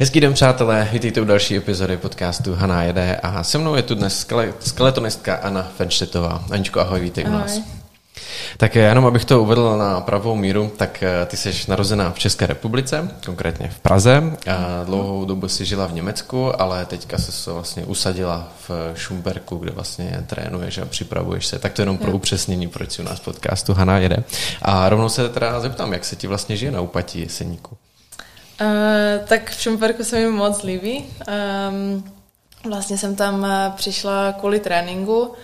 Hezký den, přátelé, vítejte u další epizody podcastu Haná jede a se mnou je tu dnes skeletonistka Anna Fenštetová. Aničko, ahoj, vítej ahoj. u nás. Tak jenom abych to uvedl na pravou míru, tak eh, ty jsi narozená v České republice, konkrétně v Praze. A dlouhou dobu si žila v Německu, ale teďka se vlastně usadila v Šumberku, kde vlastně trénuješ a připravuješ se. Tak to jenom pro upřesnění, proč si u nás podcastu Hana jede. A rovnou se teda zeptám, jak se ti vlastně žije na úpatí Jeseníku? Uh, tak v Šumperku se mi moc líbí. Um, vlastně jsem tam eh, přišla kvůli tréninku.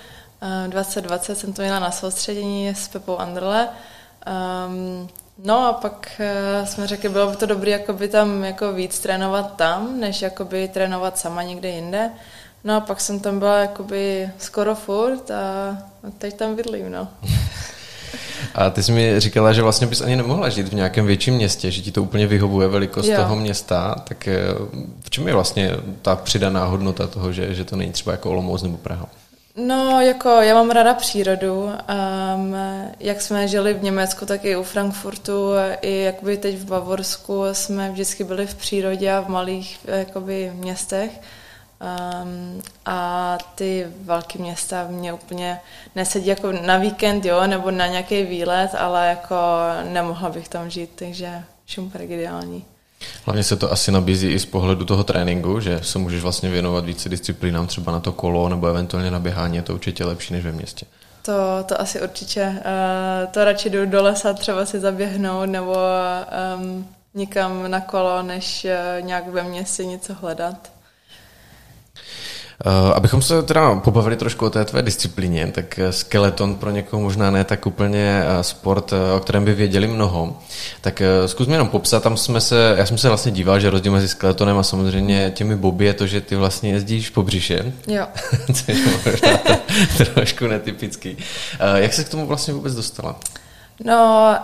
2020 jsem to měla na soustředění s Pepou Andrle. Um, no a pak uh, jsme řekli, bylo by to dobré jakoby tam jako víc trénovat tam, než jakoby trénovat sama někde jinde. No a pak jsem tam byla jakoby skoro furt a teď tam bydlím, no. A ty jsi mi říkala, že vlastně bys ani nemohla žít v nějakém větším městě, že ti to úplně vyhovuje velikost jo. toho města, tak eh, v čem je vlastně ta přidaná hodnota toho, že, že to není třeba jako Olomouc nebo Praha? No, jako já mám ráda přírodu. Um, jak jsme žili v Německu, tak i u Frankfurtu, i jakoby teď v Bavorsku jsme vždycky byli v přírodě a v malých jakoby, městech. Um, a ty velké města mě úplně nesedí jako na víkend, jo, nebo na nějaký výlet, ale jako nemohla bych tam žít, takže Šumperk ideální. Hlavně se to asi nabízí i z pohledu toho tréninku, že se můžeš vlastně věnovat více disciplínám, třeba na to kolo nebo eventuálně na běhání, je to určitě lepší než ve městě. To, to asi určitě. Uh, to radši jdu do lesa třeba si zaběhnout nebo um, někam na kolo, než uh, nějak ve městě něco hledat. Eh, abychom se teda pobavili trošku o té tvé disciplíně, tak eh, skeleton pro někoho možná ne tak úplně eh, sport, o kterém by věděli mnoho. Tak zkus mi jenom popsat, tam jsme se, já jsem se vlastně díval, že rozdíl mezi skeletonem a samozřejmě těmi boby je to, že ty vlastně jezdíš po břiše. Jo. Což je možná to, trošku netypický. Jak se k tomu vlastně vůbec dostala? No,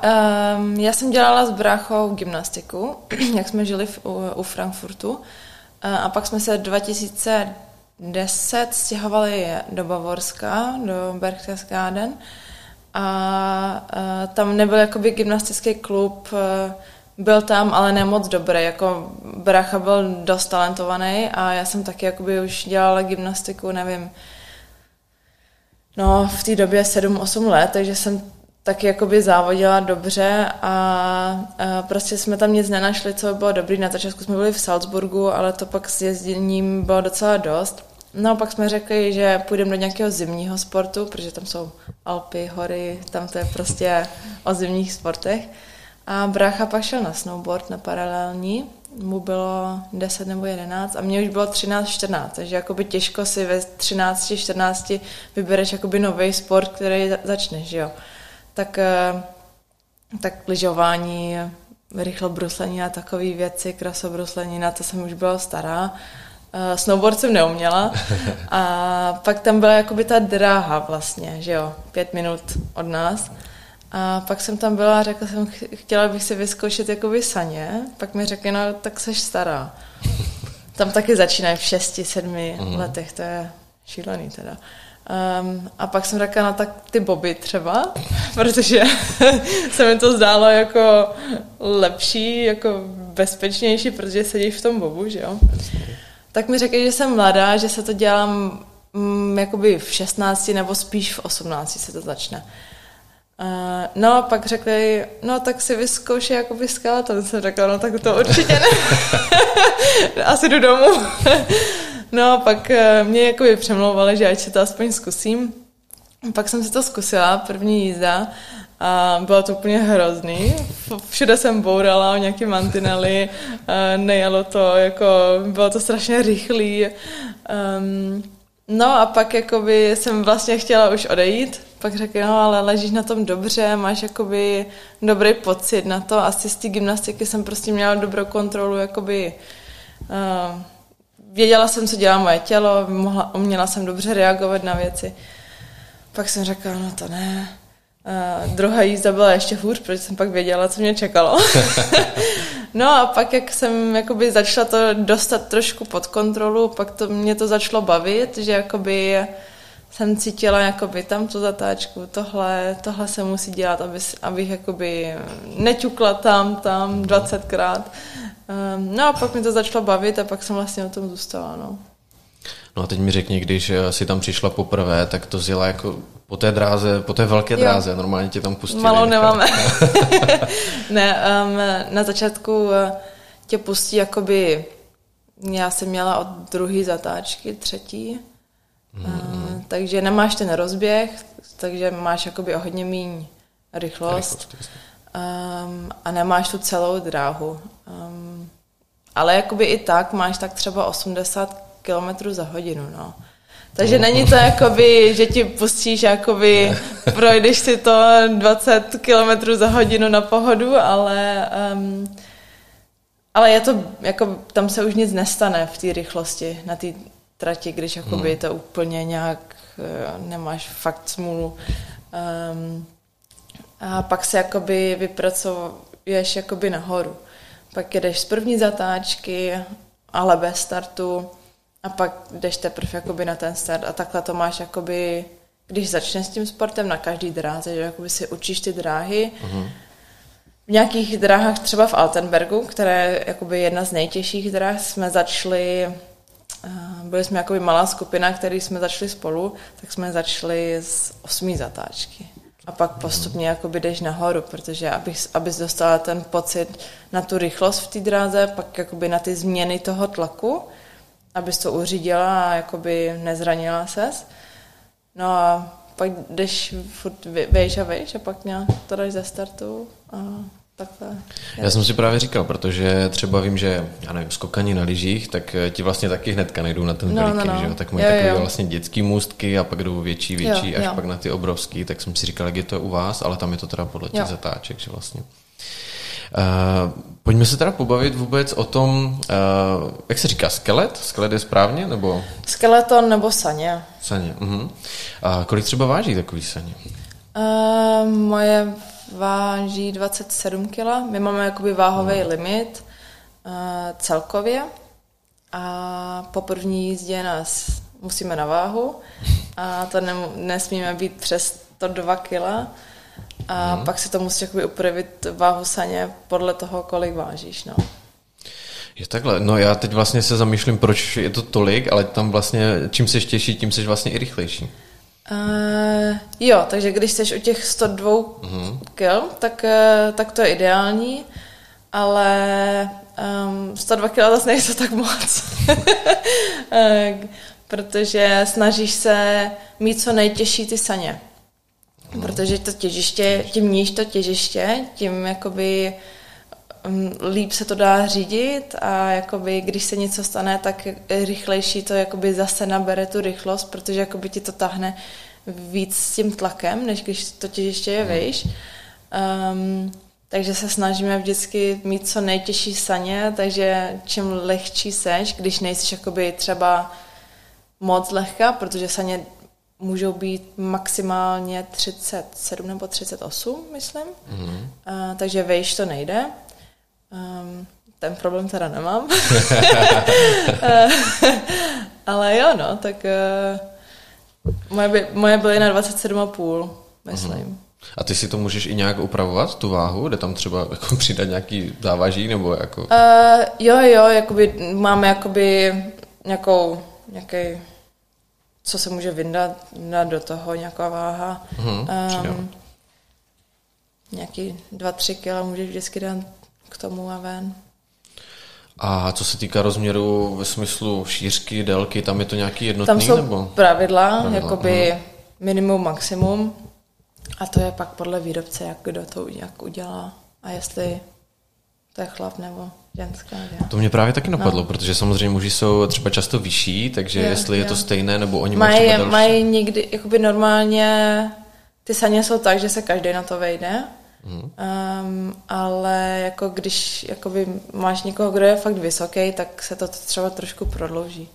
um, já jsem dělala s bráchou gymnastiku, jak jsme žili v, u, u Frankfurtu. A pak jsme se 2000 deset stěhovali do Bavorska, do Berchtesgaden a, a tam nebyl jakoby gymnastický klub, e, byl tam, ale ne moc dobrý, jako bracha byl dost talentovaný a já jsem taky jakoby už dělala gymnastiku, nevím, no v té době 7-8 let, takže jsem taky jakoby závodila dobře a, a prostě jsme tam nic nenašli, co by bylo dobrý. Na začátku jsme byli v Salzburgu, ale to pak s jezděním bylo docela dost. No pak jsme řekli, že půjdeme do nějakého zimního sportu, protože tam jsou Alpy, hory, tam to je prostě o zimních sportech. A brácha pak šel na snowboard, na paralelní, mu bylo 10 nebo 11 a mně už bylo 13-14, takže jakoby těžko si ve 13-14 vybereš jakoby nový sport, který začneš, jo. Tak, eh, tak lyžování, rychlobruslení a takové věci, krasobruslení, na to jsem už byla stará snowboard jsem neuměla a pak tam byla jakoby ta dráha vlastně, že jo, pět minut od nás. A pak jsem tam byla a řekla jsem, chtěla bych si vyzkoušet jakoby saně, pak mi řekli, no tak seš stará. Tam taky začínají v šesti, sedmi mm. letech, to je šílený teda. Um, a pak jsem řekla, no tak ty boby třeba, protože se mi to zdálo jako lepší, jako bezpečnější, protože sedíš v tom bobu, že jo tak mi řekli, že jsem mladá, že se to dělám mm, jakoby v 16 nebo spíš v 18 se to začne. Uh, no a pak řekli, no tak si vyzkoušej jakoby skeleton. Jsem řekla, no tak to určitě ne. Asi jdu domů. no a pak uh, mě jakoby přemlouvali, že ať si to aspoň zkusím. Pak jsem si to zkusila, první jízda a bylo to úplně hrozný. Všude jsem bourala o nějaké mantinely, nejelo to, jako, bylo to strašně rychlý. Um, no a pak jakoby jsem vlastně chtěla už odejít, pak řekl, no ale ležíš na tom dobře, máš jakoby dobrý pocit na to. Asi z té gymnastiky jsem prostě měla dobrou kontrolu, jakoby uh, věděla jsem, co dělá moje tělo, mohla, uměla jsem dobře reagovat na věci. Pak jsem řekla, no to ne, Uh, druhá jízda byla ještě hůř, protože jsem pak věděla, co mě čekalo. no a pak, jak jsem jakoby začala to dostat trošku pod kontrolu, pak to mě to začalo bavit, že jakoby jsem cítila jakoby tam tu zatáčku, tohle, tohle se musí dělat, aby, abych jakoby neťukla tam, tam 20krát. Um, no a pak mi to začalo bavit a pak jsem vlastně o tom zůstala, no. No a teď mi řekni, když eh, si tam přišla poprvé, tak to zjela jako po té dráze, po té velké dráze, jo. normálně tě tam pustili. Malou nemáme. ne, um, na začátku eh, tě pustí jakoby, já jsem měla od druhé zatáčky, třetí, mm. uh, takže nemáš ten rozběh, takže máš jakoby o hodně míň rychlost. rychlost um, a nemáš tu celou dráhu. Um, ale jakoby i tak máš tak třeba 80 km za hodinu, no. Takže není to jakoby, že ti pustíš jakoby, projdeš si to 20 km za hodinu na pohodu, ale um, ale je to, jako tam se už nic nestane v té rychlosti na té trati, když jakoby hmm. to úplně nějak eh, nemáš fakt smůlu. Um, a pak se jakoby vypracuješ jakoby nahoru. Pak jedeš z první zatáčky, ale bez startu a pak jdeš teprve jakoby na ten start a takhle to máš jakoby, když začneš s tím sportem na každý dráze, že jakoby si učíš ty dráhy. Uh-huh. V nějakých dráhách, třeba v Altenbergu, které je jakoby jedna z nejtěžších dráh, jsme začali eh, byli jsme jakoby malá skupina, který jsme začali spolu, tak jsme začali z osmý zatáčky. A pak postupně jakoby jdeš nahoru, protože abys, abys dostala ten pocit na tu rychlost v té dráze, pak jakoby na ty změny toho tlaku, abys to uřídila a jakoby nezranila ses. No a pak jdeš furt vejš a vejš a pak nějak to dáš ze startu a takhle. Já jsem si právě říkal, protože třeba vím, že, já nevím, skokani na lyžích, tak eh, ti vlastně taky hnedka nejdou na ten no, veliký, no, no. že jo? Tak mají jo, takové jo. vlastně dětský můstky a pak jdou větší, větší, jo, až jo. pak na ty obrovský, tak jsem si říkal, jak je to u vás, ale tam je to teda podle těch zatáček, že vlastně. Uh, pojďme se teda pobavit vůbec o tom, uh, jak se říká, skelet? Skelet je správně, nebo? Skeleton nebo saně. Saně, uh-huh. A kolik třeba váží takový saně? Uh, moje váží 27 kg. My máme jakoby váhový uh-huh. limit uh, celkově a po první jízdě nás musíme na váhu a to ne, nesmíme být přes 102 kg a hmm. pak si to musíš jakoby upravit váhu saně podle toho, kolik vážíš. No. Je takhle. No já teď vlastně se zamýšlím, proč je to tolik, ale tam vlastně, čím se těžší, tím jsi vlastně i rychlejší. Uh, jo, takže když jsi u těch 102 uh-huh. kg, tak, uh, tak to je ideální, ale um, 102 kg zase nejsou tak moc. uh, protože snažíš se mít co nejtěžší ty saně. Protože to těžiště, tím níž to těžiště, tím jakoby mm, líp se to dá řídit a jakoby, když se něco stane, tak rychlejší to jakoby zase nabere tu rychlost, protože jakoby ti to tahne víc s tím tlakem, než když to těžiště je vejš. Um, takže se snažíme vždycky mít co nejtěžší saně, takže čím lehčí seš, když nejsi jakoby třeba moc lehká, protože saně můžou být maximálně 37 nebo 38, myslím. Mm-hmm. Uh, takže vejš to nejde. Um, ten problém teda nemám. Ale jo, no, tak uh, moje, by, moje byly na 27,5, myslím. Mm-hmm. A ty si to můžeš i nějak upravovat, tu váhu? Jde tam třeba jako přidat nějaký závaží, nebo jako... Uh, jo, jo, jakoby máme jakoby nějakou, nějaký co se může vyndat do toho, nějaká váha. Hmm, um, nějaký dva, tři kila můžeš vždycky dát k tomu a ven. A co se týká rozměru ve smyslu šířky, délky, tam je to nějaký jednotný? Tam jsou nebo? pravidla, pravidla. jakoby hmm. minimum, maximum. A to je pak podle výrobce, jak kdo to jak udělá. A jestli to je chlap nebo ženská. Že? To mě právě taky napadlo, no. protože samozřejmě muži jsou třeba často vyšší, takže je, jestli je, je to stejné, nebo oni mají třeba další. Mají někdy, jakoby normálně, ty saně jsou tak, že se každý na to vejde, Hmm. Um, ale jako když jakoby máš někoho, kdo je fakt vysoký, tak se to třeba trošku prodlouží.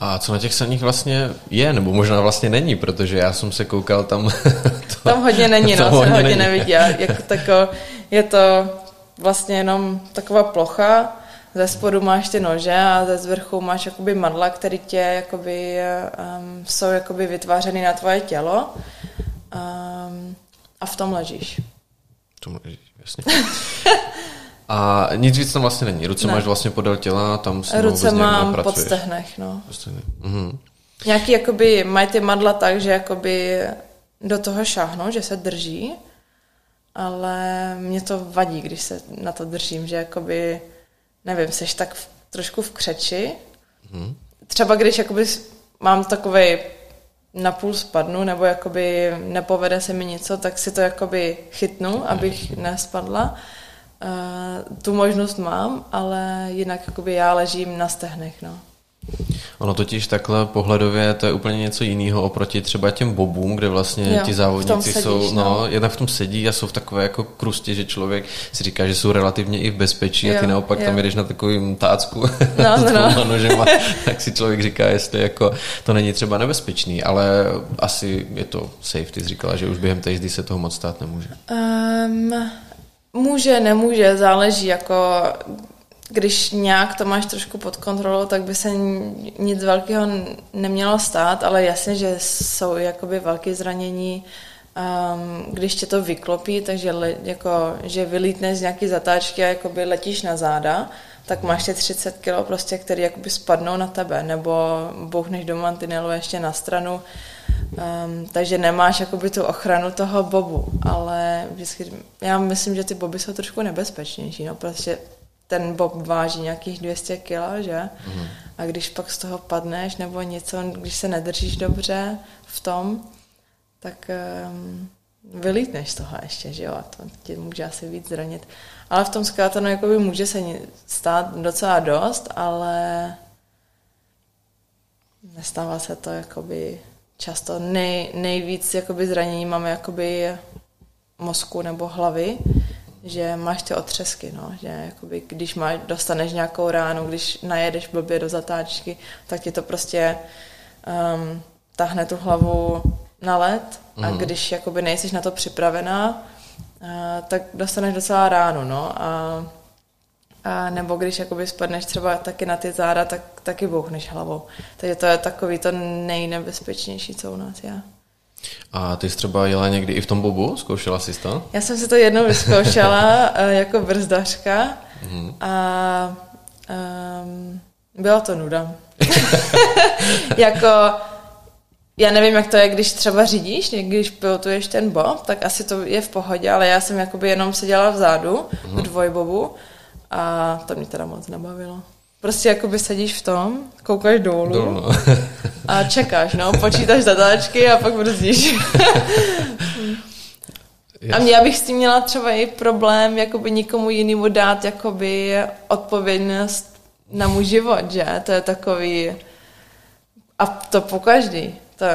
A co na těch saních vlastně je, nebo možná vlastně není, protože já jsem se koukal tam... to, tam hodně není, no, hodně, hodně nevidí. Jako tako, je to vlastně jenom taková plocha, ze spodu máš ty nože a ze zvrchu máš jakoby madla, které tě jakoby, um, jsou jakoby vytvářeny na tvoje tělo um, a v tom ležíš. V tom ležíš, jasně. A nic víc tam vlastně není. Ruce ne. máš vlastně podél těla, tam si Ruce mám pod stehnech, no. Mhm. Nějaký jakoby, mají ty madla tak, že jakoby do toho šáhnou, že se drží, ale mě to vadí, když se na to držím, že jakoby, nevím, seš tak v, trošku v křeči. Hmm. Třeba když jakoby mám takový napůl spadnu, nebo jakoby nepovede se mi něco, tak si to jakoby chytnu, abych nespadla. Uh, tu možnost mám, ale jinak jakoby já ležím na stehnech, no. Ono totiž takhle pohledově to je úplně něco jiného oproti třeba těm bobům, kde vlastně jo, ti závodníci sedíš, jsou, no, no, jednak v tom sedí a jsou v takové jako krustě, že člověk si říká, že jsou relativně i v bezpečí jo, a ty naopak jo. tam jedeš na takovým tácku no, no, no. nožema, tak si člověk říká, jestli jako to není třeba nebezpečný, ale asi je to safe, ty jsi říkala, že už během té jízdy se toho moc stát nemůže. Um, může, nemůže, záleží jako když nějak to máš trošku pod kontrolou, tak by se nic velkého nemělo stát, ale jasně, že jsou jakoby velké zranění, um, když tě to vyklopí, takže le, jako, že vylítneš z nějaký zatáčky a jakoby letíš na záda, tak máš tě 30 kg prostě, který jakoby spadnou na tebe, nebo bouchneš do mantinelu ještě na stranu, um, takže nemáš jakoby tu ochranu toho bobu, ale vždycky, já myslím, že ty boby jsou trošku nebezpečnější, no prostě ten bob váží nějakých 200 kg, že? Mm. A když pak z toho padneš nebo něco, když se nedržíš dobře v tom, tak um, vylítneš z toho ještě, že jo? A to tě může asi víc zranit. Ale v tom skeletonu jakoby může se stát docela dost, ale nestává se to jakoby často. Nej, nejvíc jakoby zranění máme jakoby mozku nebo hlavy, že máš ty otřesky, no, že jakoby, když máš, dostaneš nějakou ránu, když najedeš blbě do zatáčky, tak ti to prostě um, tahne tu hlavu na led a mm. když jakoby nejsi na to připravená, uh, tak dostaneš docela ránu, no, a, a nebo když jakoby spadneš třeba taky na ty záda, tak taky bouchneš hlavou. Takže to je takový to nejnebezpečnější, co u nás je. A ty jsi třeba jela někdy i v tom bobu? Zkoušela jsi to? Já jsem si to jednou vyzkoušela eh, jako brzdařka mm. a um, byla to nuda. jako, já nevím, jak to je, když třeba řídíš, když pilotuješ ten bob, tak asi to je v pohodě, ale já jsem jakoby jenom seděla vzadu mm. v dvojbobu a to mě teda moc nebavilo. Prostě jakoby sedíš v tom, koukáš dolů Dolu, no. a čekáš, no, počítáš zatáčky a pak brzdíš. a mě, já bych s tím měla třeba i problém, jakoby nikomu jinému dát jakoby odpovědnost na můj život, že? To je takový... A to po každý. To,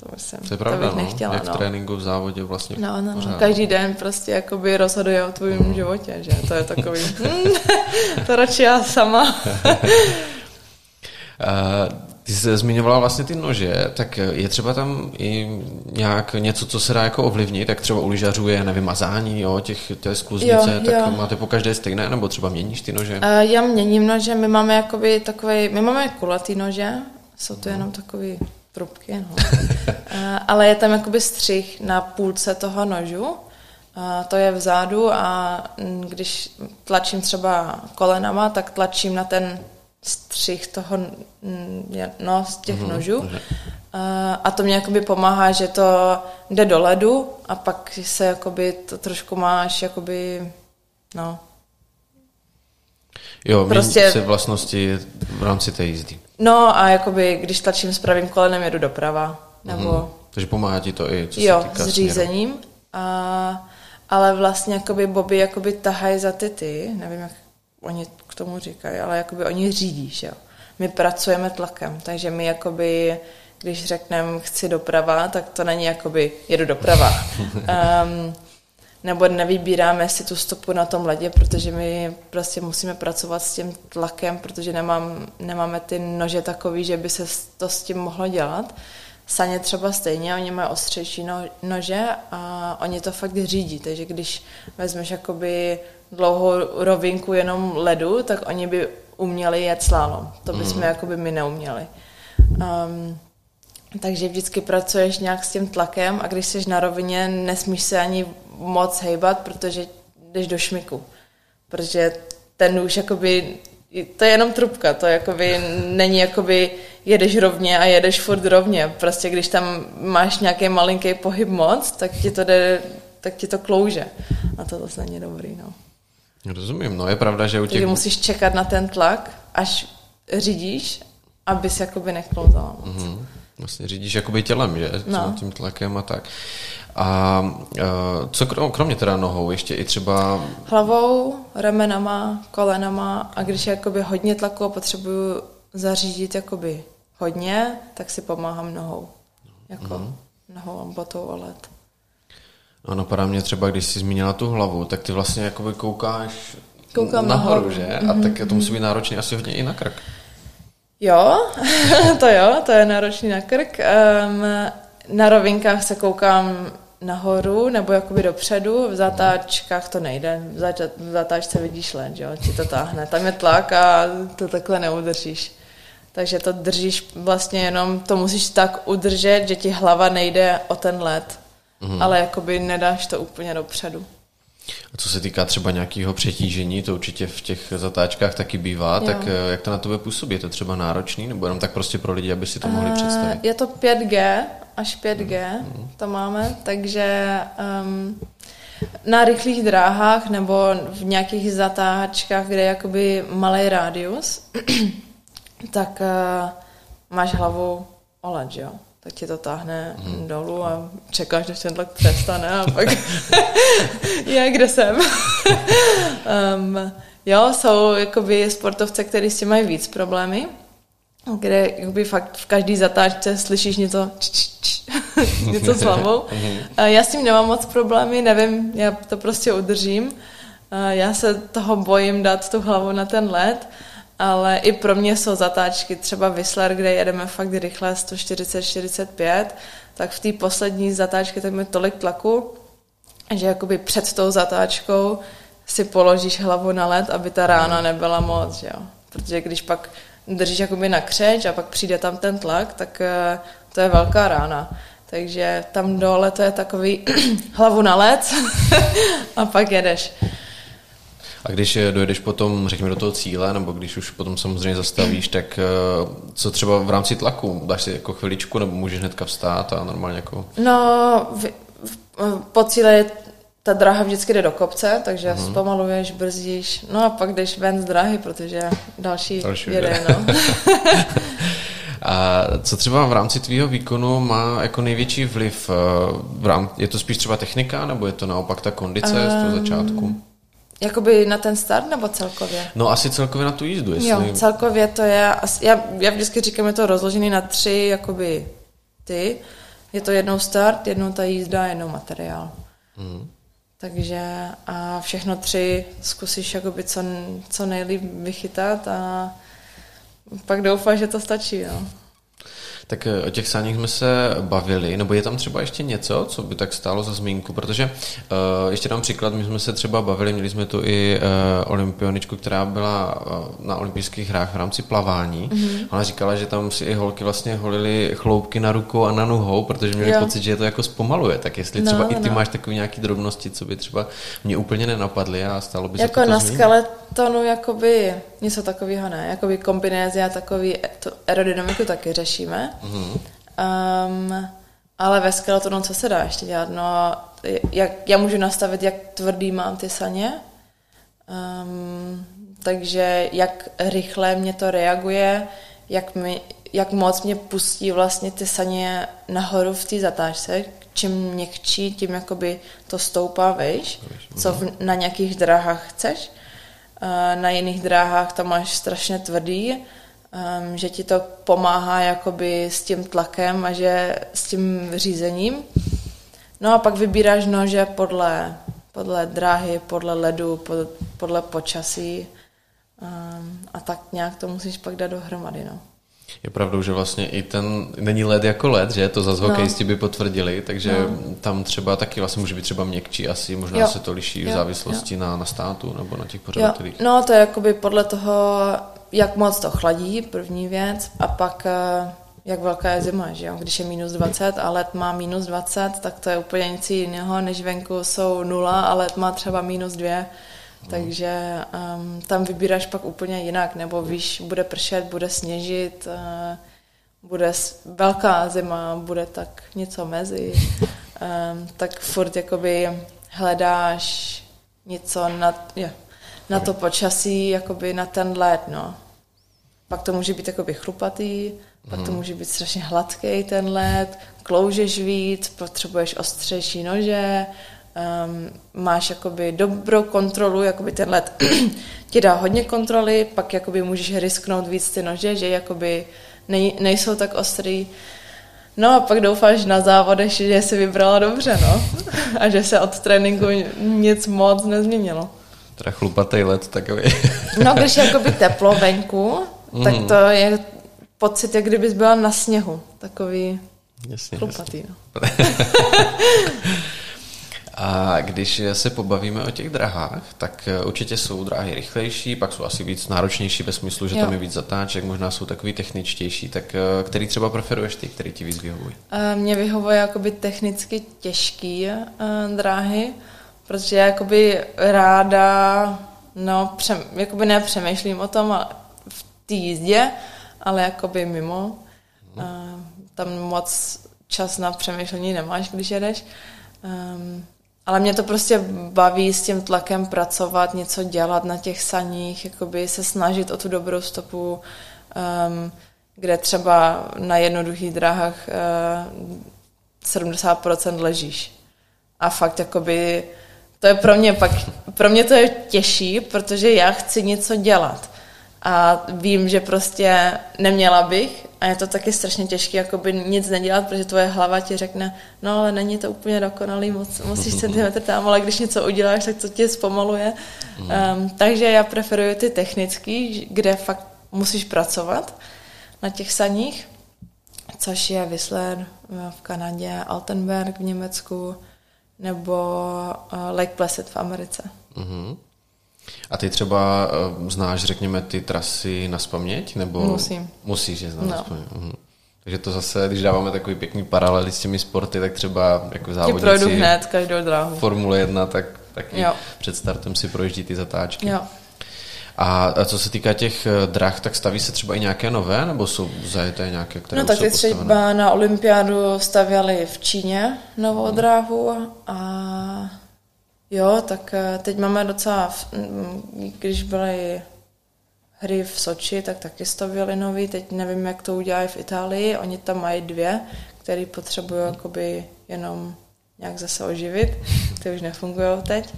to, myslím, to je pravda, to bych no. nechtěla. Jak v no. tréninku, v závodě vlastně No, no, no. Každý den prostě jakoby rozhoduje o tvém mm. životě, že? To je takový, hmm, to radši já sama. uh, ty jsi zmiňovala vlastně ty nože, tak je třeba tam i nějak něco, co se dá jako ovlivnit, tak třeba u lyžařů je, nevím, mazání, jo, těch, těch skluznice, jo, tak jo. máte po každé stejné, nebo třeba měníš ty nože? Uh, já měním nože, my máme jakoby takový, my máme kulatý nože, jsou to jenom takový trubky, no. ale je tam jakoby střih na půlce toho nožu, to je vzadu a když tlačím třeba kolenama, tak tlačím na ten střih toho, no, z těch mm-hmm. nožů. A to mě jakoby pomáhá, že to jde do ledu a pak se jakoby to trošku máš jakoby, no. Jo, prostě... se vlastnosti v rámci té jízdy. No a jakoby, když tlačím s pravým kolenem, jedu doprava. Nebo... Mm-hmm. Takže pomáhá ti to i, co jo, se týká s řízením. A, ale vlastně jakoby Bobby jakoby tahají za ty ty, nevím, jak oni k tomu říkají, ale jakoby oni řídí, že jo. My pracujeme tlakem, takže my jakoby, když řekneme chci doprava, tak to není jakoby jedu doprava. um, nebo nevybíráme si tu stopu na tom ledě, protože my prostě musíme pracovat s tím tlakem, protože nemám, nemáme ty nože takový, že by se to s tím mohlo dělat. Saně třeba stejně, oni mají ostřejší no, nože a oni to fakt řídí, takže když vezmeš jakoby dlouhou rovinku jenom ledu, tak oni by uměli jet slalom. To bychom mm. jakoby my neuměli. Um, takže vždycky pracuješ nějak s tím tlakem a když jsi na rovině, nesmíš se ani moc hejbat, protože jdeš do šmiku. protože ten nůž jakoby, to je jenom trubka, to jakoby není jakoby jedeš rovně a jedeš furt rovně. Prostě když tam máš nějaký malinký pohyb moc, tak ti to jde, tak ti to klouže. A to zase není dobrý, no. Rozumím, no je pravda, že u těch... Takže musíš čekat na ten tlak, až řídíš, abys jakoby neklouzala moc. Mm-hmm. Vlastně řídíš jakoby tělem, že? No. Tím tlakem a tak. A uh, co kromě teda nohou, ještě i třeba... Hlavou, ramenama, kolenama a když je jakoby hodně tlaku a potřebuju zařídit jakoby hodně, tak si pomáhám nohou. Jako mm. nohou, botou o led. No napadá mě třeba, když jsi zmínila tu hlavu, tak ty vlastně jakoby koukáš Koukám nahoru, nahoru. že? A mm-hmm. tak to musí být náročný asi hodně i na krk. Jo, to jo, to je náročný na krk. Um, na rovinkách se koukám nahoru nebo jakoby dopředu, v zatáčkách to nejde, v zatáčce vidíš led, jo, ti to táhne, tam je tlak a to takhle neudržíš. Takže to držíš vlastně jenom, to musíš tak udržet, že ti hlava nejde o ten led, mm. ale jakoby nedáš to úplně dopředu. A co se týká třeba nějakého přetížení, to určitě v těch zatáčkách taky bývá, jo. tak eh, jak to na tebe působí? Je to třeba náročný, nebo jenom tak prostě pro lidi, aby si to mohli představit? Je to 5G, až 5G, mm. to máme, takže um, na rychlých dráhách nebo v nějakých zatáčkách, kde je jakoby malý rádius, tak uh, máš hlavu OLED, jo? tak ti to táhne hmm. dolů a čekáš, než ten tlak přestane a pak je, kde jsem. um, jo, jsou jakoby sportovce, kteří s tím mají víc problémy, kde jakoby fakt v každý zatáčce slyšíš něco č, č, č, něco s hlavou. Já s tím nemám moc problémy, nevím, já to prostě udržím. já se toho bojím dát tu hlavu na ten led, ale i pro mě jsou zatáčky, třeba Whistler, kde jedeme fakt rychle 140-45, tak v té poslední zatáčky tam je tolik tlaku, že jakoby před tou zatáčkou si položíš hlavu na led, aby ta rána nebyla moc, jo. Protože když pak držíš jakoby na křeč a pak přijde tam ten tlak, tak eh, to je velká rána. Takže tam dole to je takový hlavu na led a pak jedeš. A když dojedeš potom, řekněme, do toho cíle, nebo když už potom samozřejmě zastavíš, tak eh, co třeba v rámci tlaku? Dáš si jako chviličku, nebo můžeš hnedka vstát a normálně jako... No, v, v, po cíle je ta dráha vždycky jde do kopce, takže uh-huh. zpomaluješ, brzdíš, no a pak jdeš ven z dráhy, protože další, další jede, no. A co třeba v rámci tvýho výkonu má jako největší vliv? Eh, v rám, je to spíš třeba technika, nebo je to naopak ta kondice um, z toho ehm, začátku? Jakoby na ten start nebo celkově? No asi celkově na tu jízdu. Jestli... Jo, celkově to je, já, já vždycky říkám, je to rozložený na tři jakoby ty. Je to jednou start, jednou ta jízda, jednou materiál. Mm. Takže a všechno tři zkusíš jakoby co, co nejlíp vychytat a pak doufáš, že to stačí. Jo. Tak eh, o těch sáních jsme se bavili, nebo je tam třeba ještě něco, co by tak stálo za zmínku, protože uh, ještě dám příklad, my jsme se třeba bavili, měli jsme tu i uh, olympioničku, která byla uh, na olympijských hrách v rámci plavání. Mm-hmm. Ona říkala, že tam si i holky vlastně holily chloupky na rukou a na nohou, protože měli jo. pocit, že je to jako zpomaluje. Tak jestli třeba no, i ty no. máš takové nějaké drobnosti, co by třeba mě úplně nenapadly a stalo by jako se to na skeletonu jakoby něco takového ne, jakoby kombinézy a takový aerodynamiku taky řešíme. Mm-hmm. Um, ale ve skeletonu co se dá ještě dělat? No, jak, já můžu nastavit, jak tvrdý mám ty saně, um, takže jak rychle mě to reaguje, jak, mi, jak moc mě pustí vlastně ty saně nahoru v té zatáčce, čím měkčí, tím jakoby to stoupá vejš, co v, na nějakých dráhách chceš. Uh, na jiných dráhách tam máš strašně tvrdý, um, že ti to pomáhá jakoby s tím tlakem a že s tím řízením. No a pak vybíráš nože podle, podle dráhy, podle ledu, pod, podle počasí um, a tak nějak to musíš pak dát dohromady. No. Je pravdou, že vlastně i ten není led jako led, že to zase hokejisti no. by potvrdili, takže no. tam třeba taky vlastně může být třeba měkčí asi, možná jo. se to liší jo. v závislosti jo. Na, na státu nebo na těch pořadatelích. No to je jakoby podle toho, jak moc to chladí, první věc, a pak eh, jak velká je zima, že jo? Když je minus 20 a let má minus 20, tak to je úplně nic jiného, než venku jsou nula a let má třeba minus 2. Takže um, tam vybíráš pak úplně jinak, nebo víš, bude pršet, bude sněžit, uh, bude velká zima, bude tak něco mezi, um, tak furt jakoby hledáš něco na, je, na to počasí, jakoby na ten let, no. Pak to může být jakoby chlupatý, pak to mhm. může být strašně hladký ten led, kloužeš víc, potřebuješ ostřejší nože, um, máš jakoby dobrou kontrolu, jakoby ten led ti dá hodně kontroly, pak jakoby můžeš risknout víc ty nože, že jakoby nej, nejsou tak ostrý. No a pak doufáš na závodech, že jsi vybrala dobře, no. A že se od tréninku nic moc nezměnilo. Teda chlupatý let takový. no, když je jakoby teplo venku, mm. tak to je pocit, jak kdybys byla na sněhu. Takový jasně, chlupatý, jasně. no. A když se pobavíme o těch drahách, tak eh, určitě jsou dráhy rychlejší, pak jsou asi víc náročnější ve smyslu, že jo. tam je víc zatáček, možná jsou takový techničtější. Tak eh, který třeba preferuješ ty, který ti víc vyhovují? Eh, mně vyhovuje jakoby technicky těžký dráhy, protože já jakoby ráda, no, přem, jakoby nepřemýšlím o tom v té jízdě, ale jakoby mimo. Hmm. Tam moc čas na přemýšlení nemáš, když jedeš. Um, ale mě to prostě baví s tím tlakem pracovat, něco dělat na těch saních, jakoby se snažit o tu dobrou stopu, um, kde třeba na jednoduchých dráhách uh, 70% ležíš. A fakt jakoby, to je pro mě pak, pro mě to je těžší, protože já chci něco dělat a vím, že prostě neměla bych a je to taky strašně těžké jakoby nic nedělat, protože tvoje hlava ti řekne, no ale není to úplně dokonalý, moc, musíš centimetr tam, ale když něco uděláš, tak to tě zpomaluje. Um, takže já preferuji ty technický, kde fakt musíš pracovat na těch saních, což je Whistler v Kanadě, Altenberg v Německu nebo uh, Lake Placid v Americe. Mm-hmm. A ty třeba uh, znáš, řekněme, ty trasy na spaměť? Nebo Musím. Musíš je znát no. uh Takže to zase, když dáváme takový pěkný paralely s těmi sporty, tak třeba jako závodníci... projdu hned každou dráhu. Formule 1, tak taky jo. před startem si projíždí ty zatáčky. Jo. A co se týká těch eh, drah, tak staví se třeba i nějaké nové, nebo jsou zajeté nějaké, které No tak ty třeba na olympiádu stavěli v Číně novou hmm. dráhu a Jo, tak eh, teď máme docela, když byly hry v Soči, tak taky stavěli nový, teď nevím, jak to udělají v Itálii, oni tam mají dvě, které potřebují jakoby jenom nějak zase oživit, ty už nefungují teď.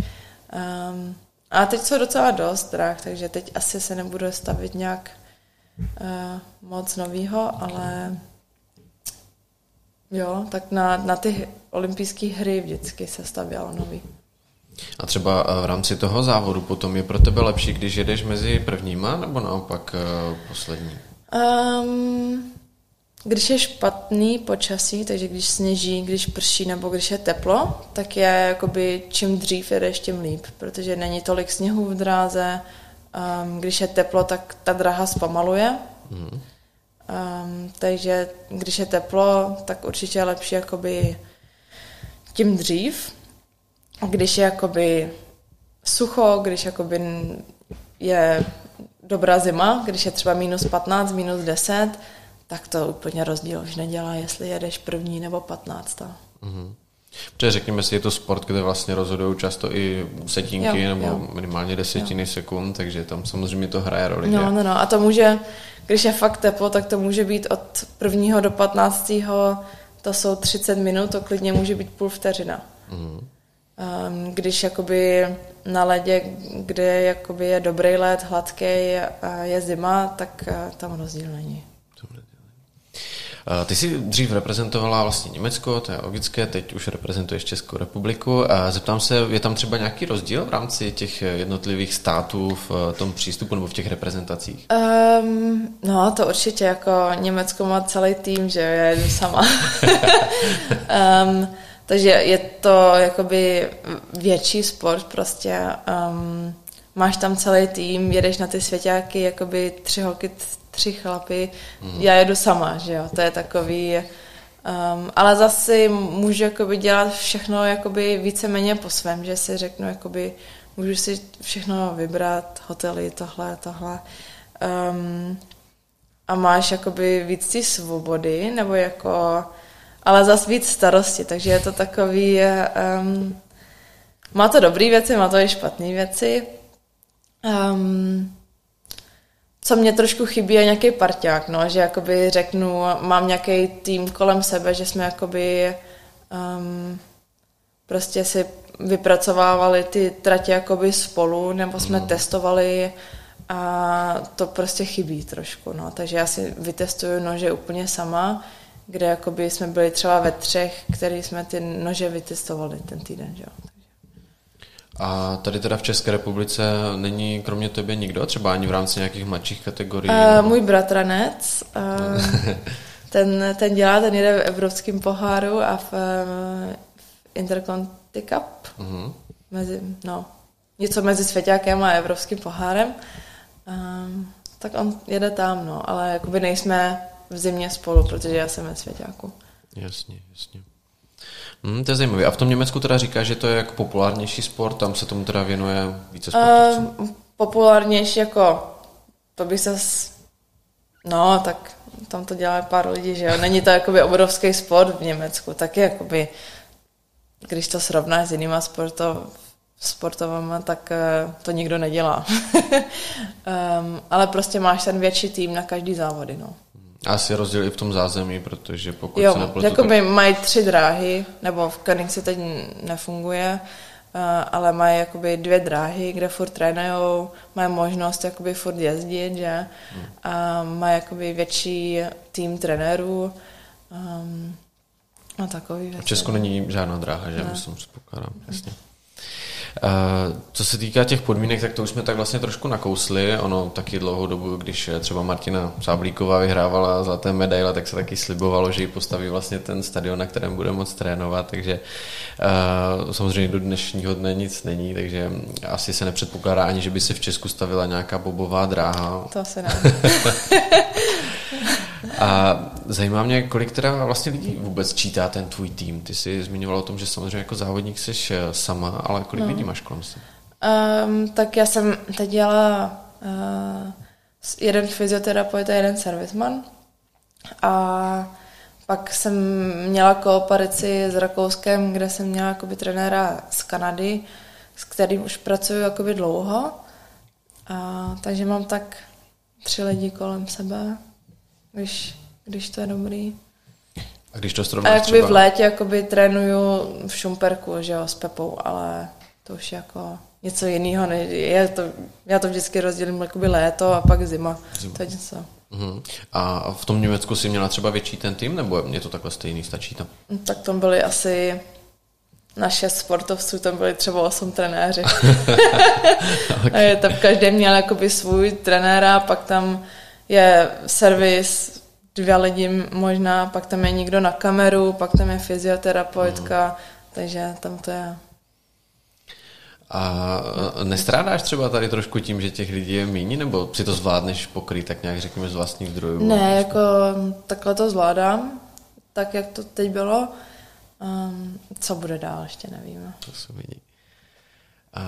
Um, a teď jsou docela dost drah, takže teď asi se nebudu stavit nějak uh, moc novýho, ale jo, tak na, na ty olympijské hry vždycky se stavělo nový. A třeba eh, v rámci toho závodu potom je pro tebe lepší, když jedeš mezi prvníma, nebo naopak eh, poslední? Um, když je špatný počasí, takže když sněží, když prší nebo když je teplo, tak je jakoby čím dřív jedeš, tím líp, protože není tolik sněhu v dráze. Um, když je teplo, tak ta dráha zpomaluje. Mm. Um, takže když je teplo, tak určitě je lepší jakoby tím dřív když je jakoby sucho, když jakoby je dobrá zima, když je třeba minus 15, minus 10, tak to úplně rozdíl už nedělá, jestli jedeš první nebo 15. Mm-hmm. Protože řekněme si, je to sport, kde vlastně rozhodují často i setinky jo, nebo jo. minimálně desetiny jo. sekund, takže tam samozřejmě to hraje roli. No, no, no. A to může, když je fakt teplo, tak to může být od prvního do patnáctého, to jsou 30 minut, to klidně může být půl vteřina. Mm. Um, když jakoby na ledě, kde jakoby je dobrý led, hladký a je zima, tak uh, tam rozdíl není. Ty jsi dřív reprezentovala vlastně Německo, to je logické, teď už reprezentuješ Českou republiku. Zeptám se, je tam třeba nějaký rozdíl v rámci těch jednotlivých států v tom přístupu nebo v těch reprezentacích? Um, no, to určitě, jako Německo má celý tým, že já jedu sama. um, Takže je to jakoby větší sport prostě. Um, máš tam celý tým, jedeš na ty svěťáky, jakoby tři holky, tři chlapy. Mm. Já jedu sama, že jo, to je takový... Um, ale zase můžu jakoby dělat všechno jakoby víceméně po svém, že si řeknu, jakoby můžu si všechno vybrat, hotely, tohle, tohle. Um, a máš jakoby víc ty svobody, nebo jako, ale zase víc starosti, takže je to takový, um, má to dobré věci, má to i špatné věci. Um, co mě trošku chybí, je nějaký parťák, no, že jakoby řeknu, mám nějaký tým kolem sebe, že jsme jakoby um, prostě si vypracovávali ty tratě jakoby spolu, nebo jsme mm. testovali a to prostě chybí trošku, no. Takže já si vytestuju nože úplně sama, kde jakoby jsme byli třeba ve třech, který jsme ty nože vytestovali ten týden, že jo. A tady teda v České republice není kromě tebe nikdo, třeba ani v rámci nějakých mladších kategorií? Uh, můj bratranec, uh, ten, ten dělá, ten jede v evropském poháru a v, v Interconti Cup. Uh-huh. Mezi, no, něco mezi Svěťákem a evropským pohárem. Um, tak on jede tam, no, ale jakoby nejsme v zimě spolu, protože já jsem ve Svěťáku. Jasně, jasně. Hmm, to je zajímavé. A v tom Německu teda říká, že to je jako populárnější sport, tam se tomu teda věnuje více sportovců? Uh, populárnější jako, to by se... No, tak tam to dělá pár lidí, že jo. Není to jakoby obrovský sport v Německu, taky jakoby, když to srovnáš s jinýma sportov, sportovama, tak uh, to nikdo nedělá. um, ale prostě máš ten větší tým na každý závody, no. Asi rozdíl i v tom zázemí, protože pokud jo, se nepletu... jakoby tak... mají tři dráhy, nebo v Koenigsee teď nefunguje, uh, ale mají jakoby dvě dráhy, kde furt trénujou, mají možnost jakoby furt jezdit, že? Hmm. A mají jakoby větší tým trenérů um, a takový věci. V Česku není žádná dráha, že? Ne. Myslím, předpokládám, jasně. Hmm. Eh, co se týká těch podmínek, tak to už jsme tak vlastně trošku nakousli. Ono taky dlouhou dobu, když třeba Martina Sáblíková vyhrávala zlaté medaile, tak se taky slibovalo, že ji postaví vlastně ten stadion, na kterém bude moc trénovat, takže uh, samozřejmě do dnešního dne nic není, takže asi se nepředpokládá ani, že by se v Česku stavila nějaká bobová dráha. To se ne. A zajímá mě, kolik teda vlastně lidí vůbec čítá ten tvůj tým. Ty jsi zmiňoval o tom, že samozřejmě jako závodník jsi eh, sama, ale kolik no. lidí máš kolem sebe? Um, tak já jsem teď dělala uh, jeden fyzioterapeut a jeden servisman. A pak jsem měla kooperaci s Rakouskem, kde jsem měla jakoby trenéra z Kanady, s kterým už pracuji jakoby dlouho. A, takže mám tak tři lidi kolem sebe když, když to je dobrý. A když to srovnáš A jakoby třeba... v létě jakoby trénuju v Šumperku, že jo, s Pepou, ale to už je jako něco jiného. Ne, je to, já to vždycky rozdělím jakoby léto a pak zima. zima. To je něco. Uh-huh. A v tom Německu si měla třeba větší ten tým, nebo je to takhle stejný, stačí tam? No, tak tam byly asi na šest sportovců, tam byly třeba osm trenéři. okay. tam každý měl jakoby svůj trenéra, pak tam je servis, dvě lidi možná, pak tam je někdo na kameru, pak tam je fyzioterapeutka, mm. takže tam to je. A nestrádáš třeba tady trošku tím, že těch lidí je méně, nebo si to zvládneš pokrýt, tak nějak řekněme z vlastních zdrojů? Ne, jako takhle to zvládám, tak jak to teď bylo. Um, co bude dál, ještě nevíme. To se vidí.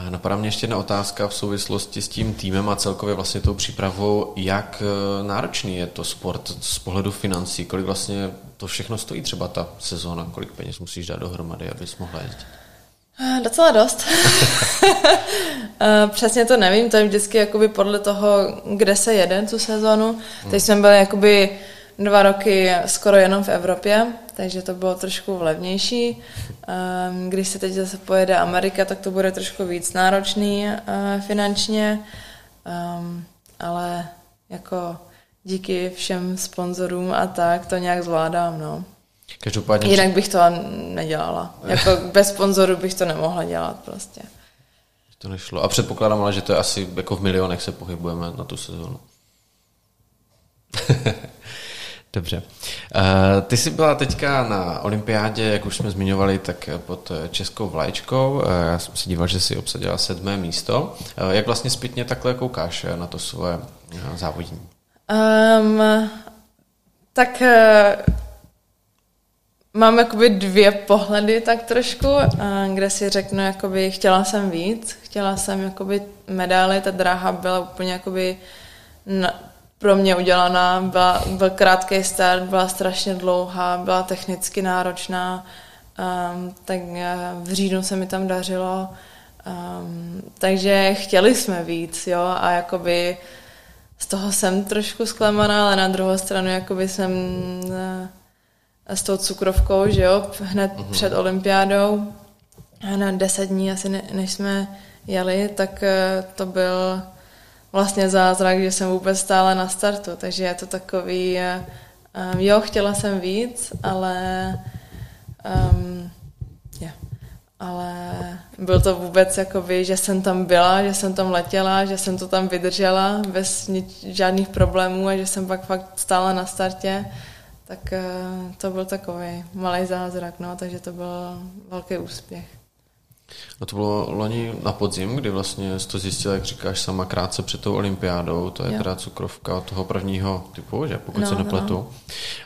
Napadá mě ještě jedna otázka v souvislosti s tím týmem a celkově vlastně tou přípravou, jak eh, náročný je to sport z pohledu financí, kolik vlastně to všechno stojí třeba ta sezóna, kolik peněz musíš dát dohromady, abys mohla jezdit? Eh, docela dost. Eh, přesně to nevím, to je vždycky jakoby podle toho, kde se jede tu sezónu. Teď hmm. jsme byli jakoby dva roky skoro jenom v Evropě, takže to bylo trošku levnější. Ehm, když se teď zase pojede Amerika, tak to bude trošku víc náročný eh, finančně, ehm, ale jako díky všem sponzorům a tak to nějak zvládám, no. Každopádně... Jinak bych to nedělala. Jako bez sponzorů bych to nemohla dělat prostě. To nešlo. A předpokládám ale, že to je asi jako v milionech se pohybujeme na tu sezónu. Dobře. Uh, ty jsi byla teďka na olympiádě, jak už jsme zmiňovali, tak pod českou vlajčkou. Uh, já jsem se díval, že jsi obsadila sedmé místo. Uh, jak vlastně zpětně takhle koukáš na to svoje závodění? Um, tak mám jakoby dvě pohledy tak trošku, kde si řeknu, jakoby chtěla jsem víc, chtěla jsem jakoby medaily, ta dráha byla úplně jakoby na, pro mě udělaná, byla, byl krátký start, byla strašně dlouhá, byla technicky náročná, um, tak eh, v říjnu se mi tam dařilo, um, takže chtěli jsme víc, jo, a jakoby z toho jsem trošku zklamaná, ale na druhou stranu jakoby jsem uh, s tou cukrovkou, že jo, hned mm-hmm. před olympiádou, na deset dní asi ne, než jsme jeli, tak uh, to byl vlastně zázrak, že jsem vůbec stála na startu, takže je to takový, um, jo, chtěla jsem víc, ale um, yeah. ale byl to vůbec jakoby, že jsem tam byla, že jsem tam letěla, že jsem to tam vydržela bez nič, žádných problémů a že jsem pak fakt stála na startě, tak uh, to byl takový malý zázrak, no, takže to byl velký úspěch. A to bylo loni na podzim, kdy vlastně jsi to zjistil, jak říkáš sama, krátce před tou olympiádou, to je jo. teda cukrovka toho prvního typu, že pokud no, se nepletu. No.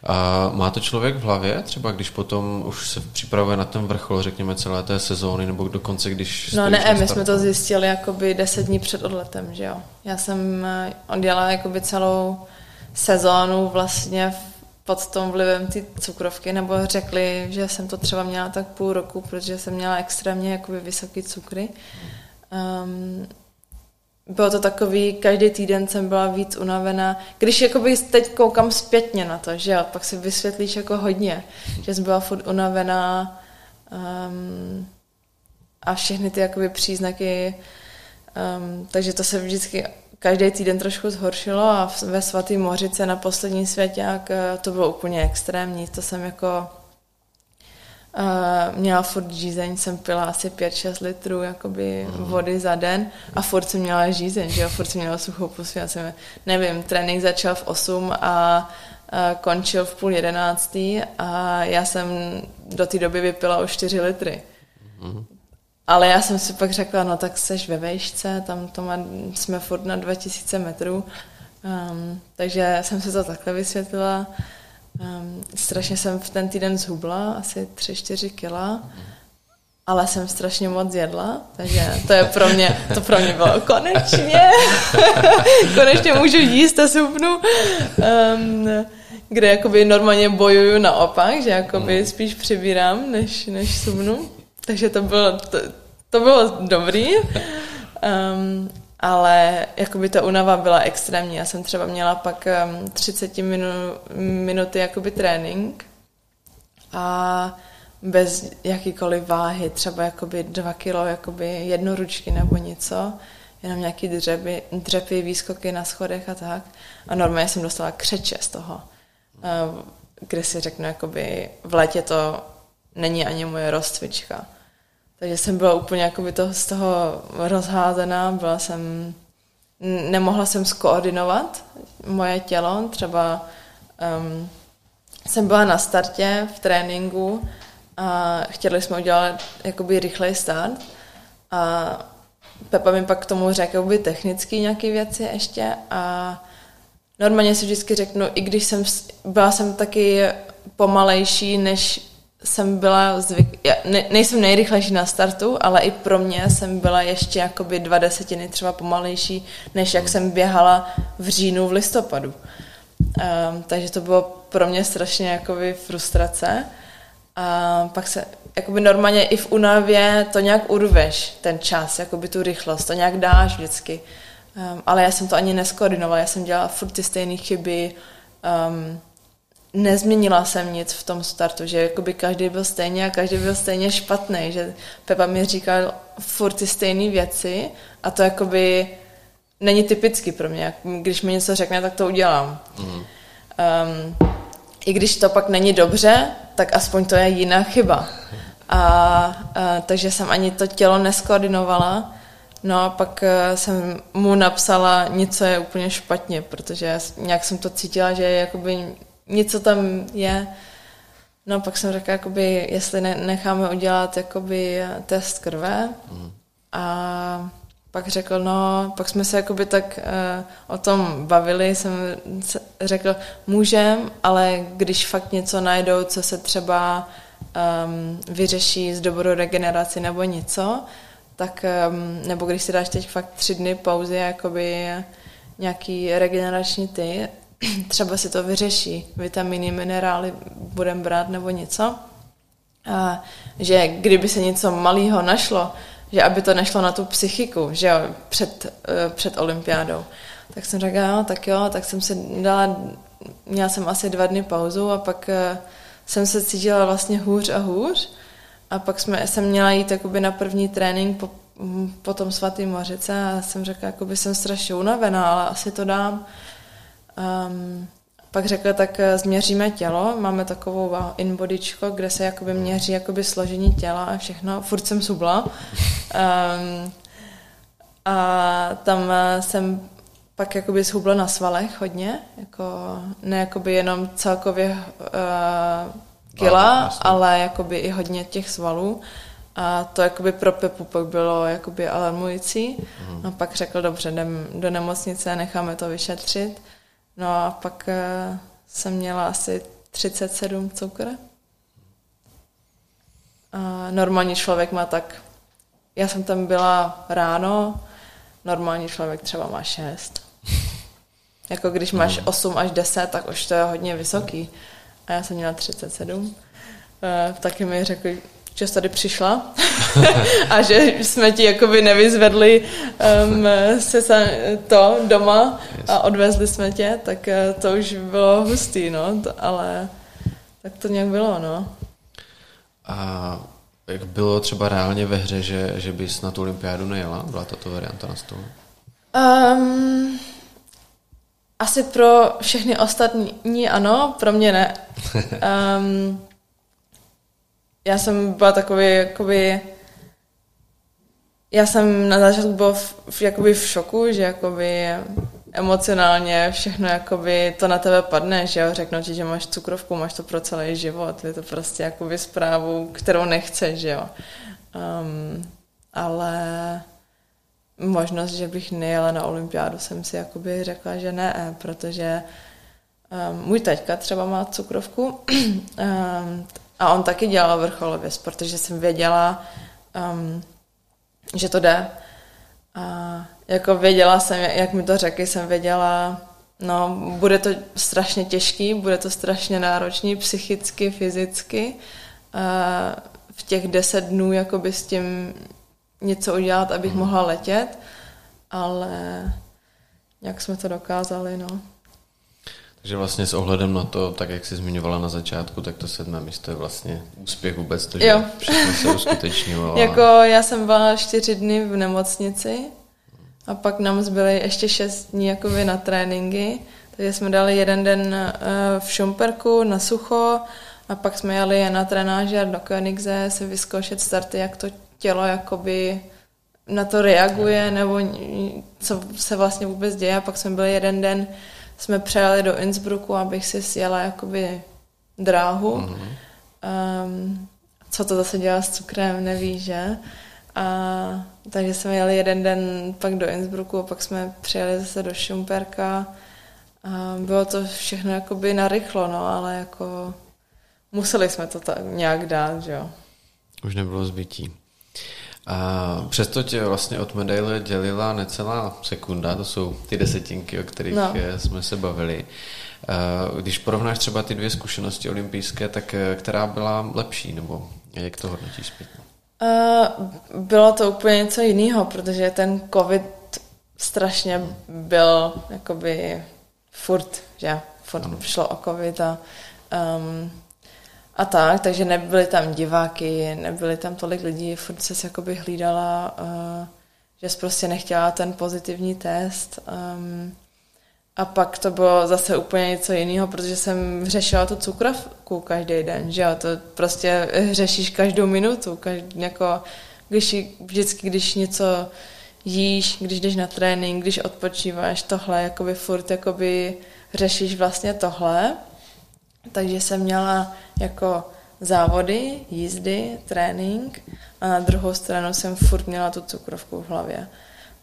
A má to člověk v hlavě, třeba když potom už se připravuje na ten vrchol, řekněme, celé té sezóny, nebo dokonce když... No ne, my jsme to zjistili jakoby deset dní před odletem, že jo. Já jsem eh, odjela jakoby celou sezónu vlastně v pod tom vlivem ty cukrovky, nebo řekli, že jsem to třeba měla tak půl roku, protože jsem měla extrémně jakoby vysoký cukry. Um, bylo to takový, každý týden jsem byla víc unavená. Když jakoby teď koukám zpětně na to, že jo, pak si vysvětlíš jako hodně, že jsem byla furt unavená um, a všechny ty jakoby příznaky, um, takže to se vždycky každý týden trošku zhoršilo a ve svatý Mořice na poslední jak eh, to bylo úplně extrémní. To jsem jako Uh, měla furt žízeň, jsem pila asi 5-6 litrů jakoby mm. vody za den a furt jsem měla žízeň, že jo, furt jsem měla suchou pusu, já jsem, nevím, trénink začal v 8 a uh, končil v půl jedenáctý a já jsem do té doby vypila už 4 litry. Mm. Ale já jsem si pak řekla, no tak seš ve vejšce, tam to má, jsme furt na 2000 metrů, um, takže jsem si to takhle vysvětlila. Um, strašně jsem v ten týden zhubla, asi 3-4 kila, ale jsem strašně moc jedla, takže to je pro mě, to pro mě bylo konečně, konečně můžu jíst a supnu, um, kde jakoby normálně bojuju naopak, že jakoby spíš přibírám, než, než subnu. Takže to bylo, to, to bylo dobrý, um, ale jakoby ta unava byla extrémní. Já jsem třeba měla pak um, 30 minu, minuty jakoby trénink a bez jakýkoliv váhy, třeba jakoby dva kilo, jakoby jednoručky nebo něco, jenom nějaký dřepy, dřepy, výskoky na schodech a tak. A normálně jsem dostala křeče z toho, kde si řeknu, jakoby v létě to není ani moje rozcvička. Takže jsem byla úplně jakoby to, z toho rozházená, byla jsem, nemohla jsem skoordinovat moje tělo, třeba um, jsem byla na startě v tréninku a chtěli jsme udělat jakoby rychlej start a Pepa mi pak k tomu řekl by technicky nějaké věci ještě a normálně si vždycky řeknu, i když jsem, byla jsem taky pomalejší, než jsem byla zvyk... Já ne, nejsem nejrychlejší na startu, ale i pro mě jsem byla ještě jakoby dva desetiny třeba pomalejší, než jak jsem běhala v říjnu v listopadu. Um, takže to bylo pro mě strašně jakoby frustrace. A pak se, jakoby normálně i v unavě to nějak urveš, ten čas, jakoby tu rychlost, to nějak dáš vždycky. Um, ale já jsem to ani neskoordinovala, já jsem dělala furt ty stejné chyby, um, nezměnila jsem nic v tom startu, že jakoby každý byl stejně a každý byl stejně špatný, že Pepa mi říkal furt ty stejné věci a to jakoby není typicky pro mě. Když mi něco řekne, tak to udělám. Mm. Um, I když to pak není dobře, tak aspoň to je jiná chyba. A, a takže jsem ani to tělo neskoordinovala. No a pak uh, jsem mu napsala, něco je úplně špatně, protože nějak jsem to cítila, že je jakoby něco tam je. No pak jsem řekla, jakoby, jestli ne, necháme udělat jakoby test krve mm. a pak řekl, no, pak jsme se jakoby tak uh, o tom bavili, jsem řekl, můžem, ale když fakt něco najdou, co se třeba um, vyřeší z dobrou regeneraci nebo něco, tak, um, nebo když si dáš teď fakt tři dny pauzy, jakoby nějaký regenerační ty, třeba si to vyřeší, vitaminy, minerály budeme brát nebo něco. A že kdyby se něco malého našlo, že aby to nešlo na tu psychiku, že jo, před, uh, před olympiádou. Tak jsem řekla, jo, tak jo, tak jsem si dala, měla jsem asi dva dny pauzu a pak uh, jsem se cítila vlastně hůř a hůř. A pak jsme, jsem měla jít jakoby na první trénink po, po tom svatý Mořice a jsem řekla, jakoby jsem strašně unavená, ale asi to dám. Um, pak řekla, tak eh, změříme tělo, máme takovou inbodyčko, kde se jakoby měří jakoby složení těla a všechno, furt jsem subla. Um, a tam eh, jsem pak jakoby zhubla na svalech hodně, jako, ne jakoby jenom celkově uh, kila, no, ale jakoby i hodně těch svalů. A to jakoby pro Pepu pak bylo jakoby alarmující. Mm. No pak řekl, dobře, jdem do nemocnice, necháme to vyšetřit. No a pak uh, jsem měla asi 37 cukr. A normální člověk má tak, já jsem tam byla ráno, normální člověk třeba má 6. Jako když máš 8 až 10, tak už to je hodně vysoký. A já jsem měla 37. Uh, eh, taky mi řekli, že jsi tady přišla a že jsme ti jakoby nevyzvedli um, se to doma a odvezli jsme tě, tak uh, to už bylo hustý, no, to, ale tak to nějak bylo, no. A jak bylo třeba reálně ve hře, že, že bys na tu olympiádu nejela? Byla tato varianta na stole? Um, asi pro všechny ostatní ano, pro mě ne. Um, já jsem byla takový, jakoby, já jsem na začátku byl v, v, jakoby v šoku, že jakoby emocionálně všechno jakoby to na tebe padne, že jo, řeknou ti, že máš cukrovku, máš to pro celý život, je to prostě jakoby zprávu, kterou nechceš, že jo. Um, ale možnost, že bych nejela na olympiádu, jsem si jakoby řekla, že ne, protože um, můj teďka třeba má cukrovku um, a on taky dělal vrcholově, protože jsem věděla, um, že to jde. A jako věděla jsem, jak mi to řekli, jsem věděla, no, bude to strašně těžký, bude to strašně náročný psychicky, fyzicky. Uh, v těch deset dnů jakoby s tím něco udělat, abych hmm. mohla letět, ale jak jsme to dokázali, no. Takže vlastně s ohledem na to, tak jak jsi zmiňovala na začátku, tak to sedmé místo je vlastně úspěch vůbec, to, že jo. všechno se uskutečnilo. A... jako já jsem byla čtyři dny v nemocnici a pak nám zbyly ještě šest dní jakoby na tréninky, takže jsme dali jeden den eh, v Šumperku na sucho a pak jsme jeli na trenáže do Koenigse se vyzkoušet starty, jak to tělo jakoby na to reaguje, nebo co se vlastně vůbec děje. A pak jsme byli jeden den, jsme přejeli do Innsbrucku, abych si sjela jakoby dráhu. Mm-hmm. Um, co to zase dělá s cukrem, neví, že? A, takže jsme jeli jeden den pak do Innsbrucku a pak jsme přijeli zase do Šumperka. A bylo to všechno jakoby narychlo, no, ale jako museli jsme to tak nějak dát, že jo. Už nebylo zbytí. A přesto tě vlastně od medaile dělila necelá sekunda, to jsou ty desetinky, o kterých no. Eh, jsme se bavili. Když porovnáš třeba ty dvě zkušenosti olympijské, tak eh, která byla lepší, nebo jak to hodnotíš zpětně? Uh, bylo to úplně něco jiného, protože ten covid strašně byl jakoby furt, že furt ano. šlo o covid a um, a tak, takže nebyly tam diváky, nebyly tam tolik lidí, furt se jakoby hlídala, uh, že jsi prostě nechtěla ten pozitivní test. Um, a pak to bylo zase úplně něco jiného, protože jsem řešila tu cukrovku každý den, že jo, to prostě řešíš každou minutu, každý, jako, když, vždycky, když něco jíš, když jdeš na trénink, když odpočíváš, tohle, jakoby furt, jakoby řešíš vlastně tohle. Takže jsem měla jako závody, jízdy, trénink a na druhou stranu jsem furt měla tu cukrovku v hlavě.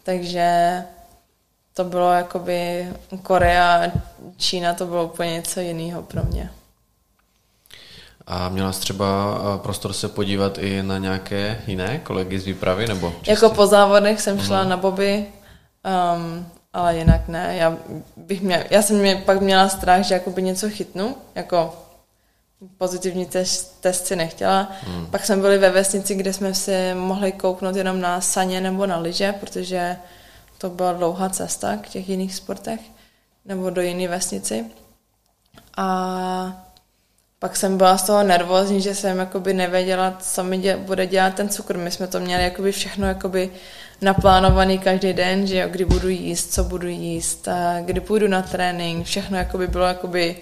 Takže to bylo jakoby Korea, Čína, to bylo úplně něco jiného pro mě. A měla jsi třeba eh, prostor se podívat i na nějaké jiné kolegy z výpravy? nebo čistě? Jako po závodech jsem šla uh-huh. na boby, um, ale jinak ne. Já, bych měl, já jsem mě pak měla strach, že jakoby něco chytnu, jako pozitivní test, test si nechtěla. Hmm. Pak jsme byli ve vesnici, kde jsme si mohli kouknout jenom na saně nebo na lyže, protože to byla dlouhá cesta k těch jiných sportech nebo do jiné vesnici. A pak jsem byla z toho nervózní, že jsem jakoby nevěděla, co mi dě, bude dělat ten cukr. My jsme to měli jakoby všechno jakoby naplánovaný každý den, že jo, kdy budu jíst, co budu jíst, a kdy půjdu na trénink, všechno jakoby bylo jakoby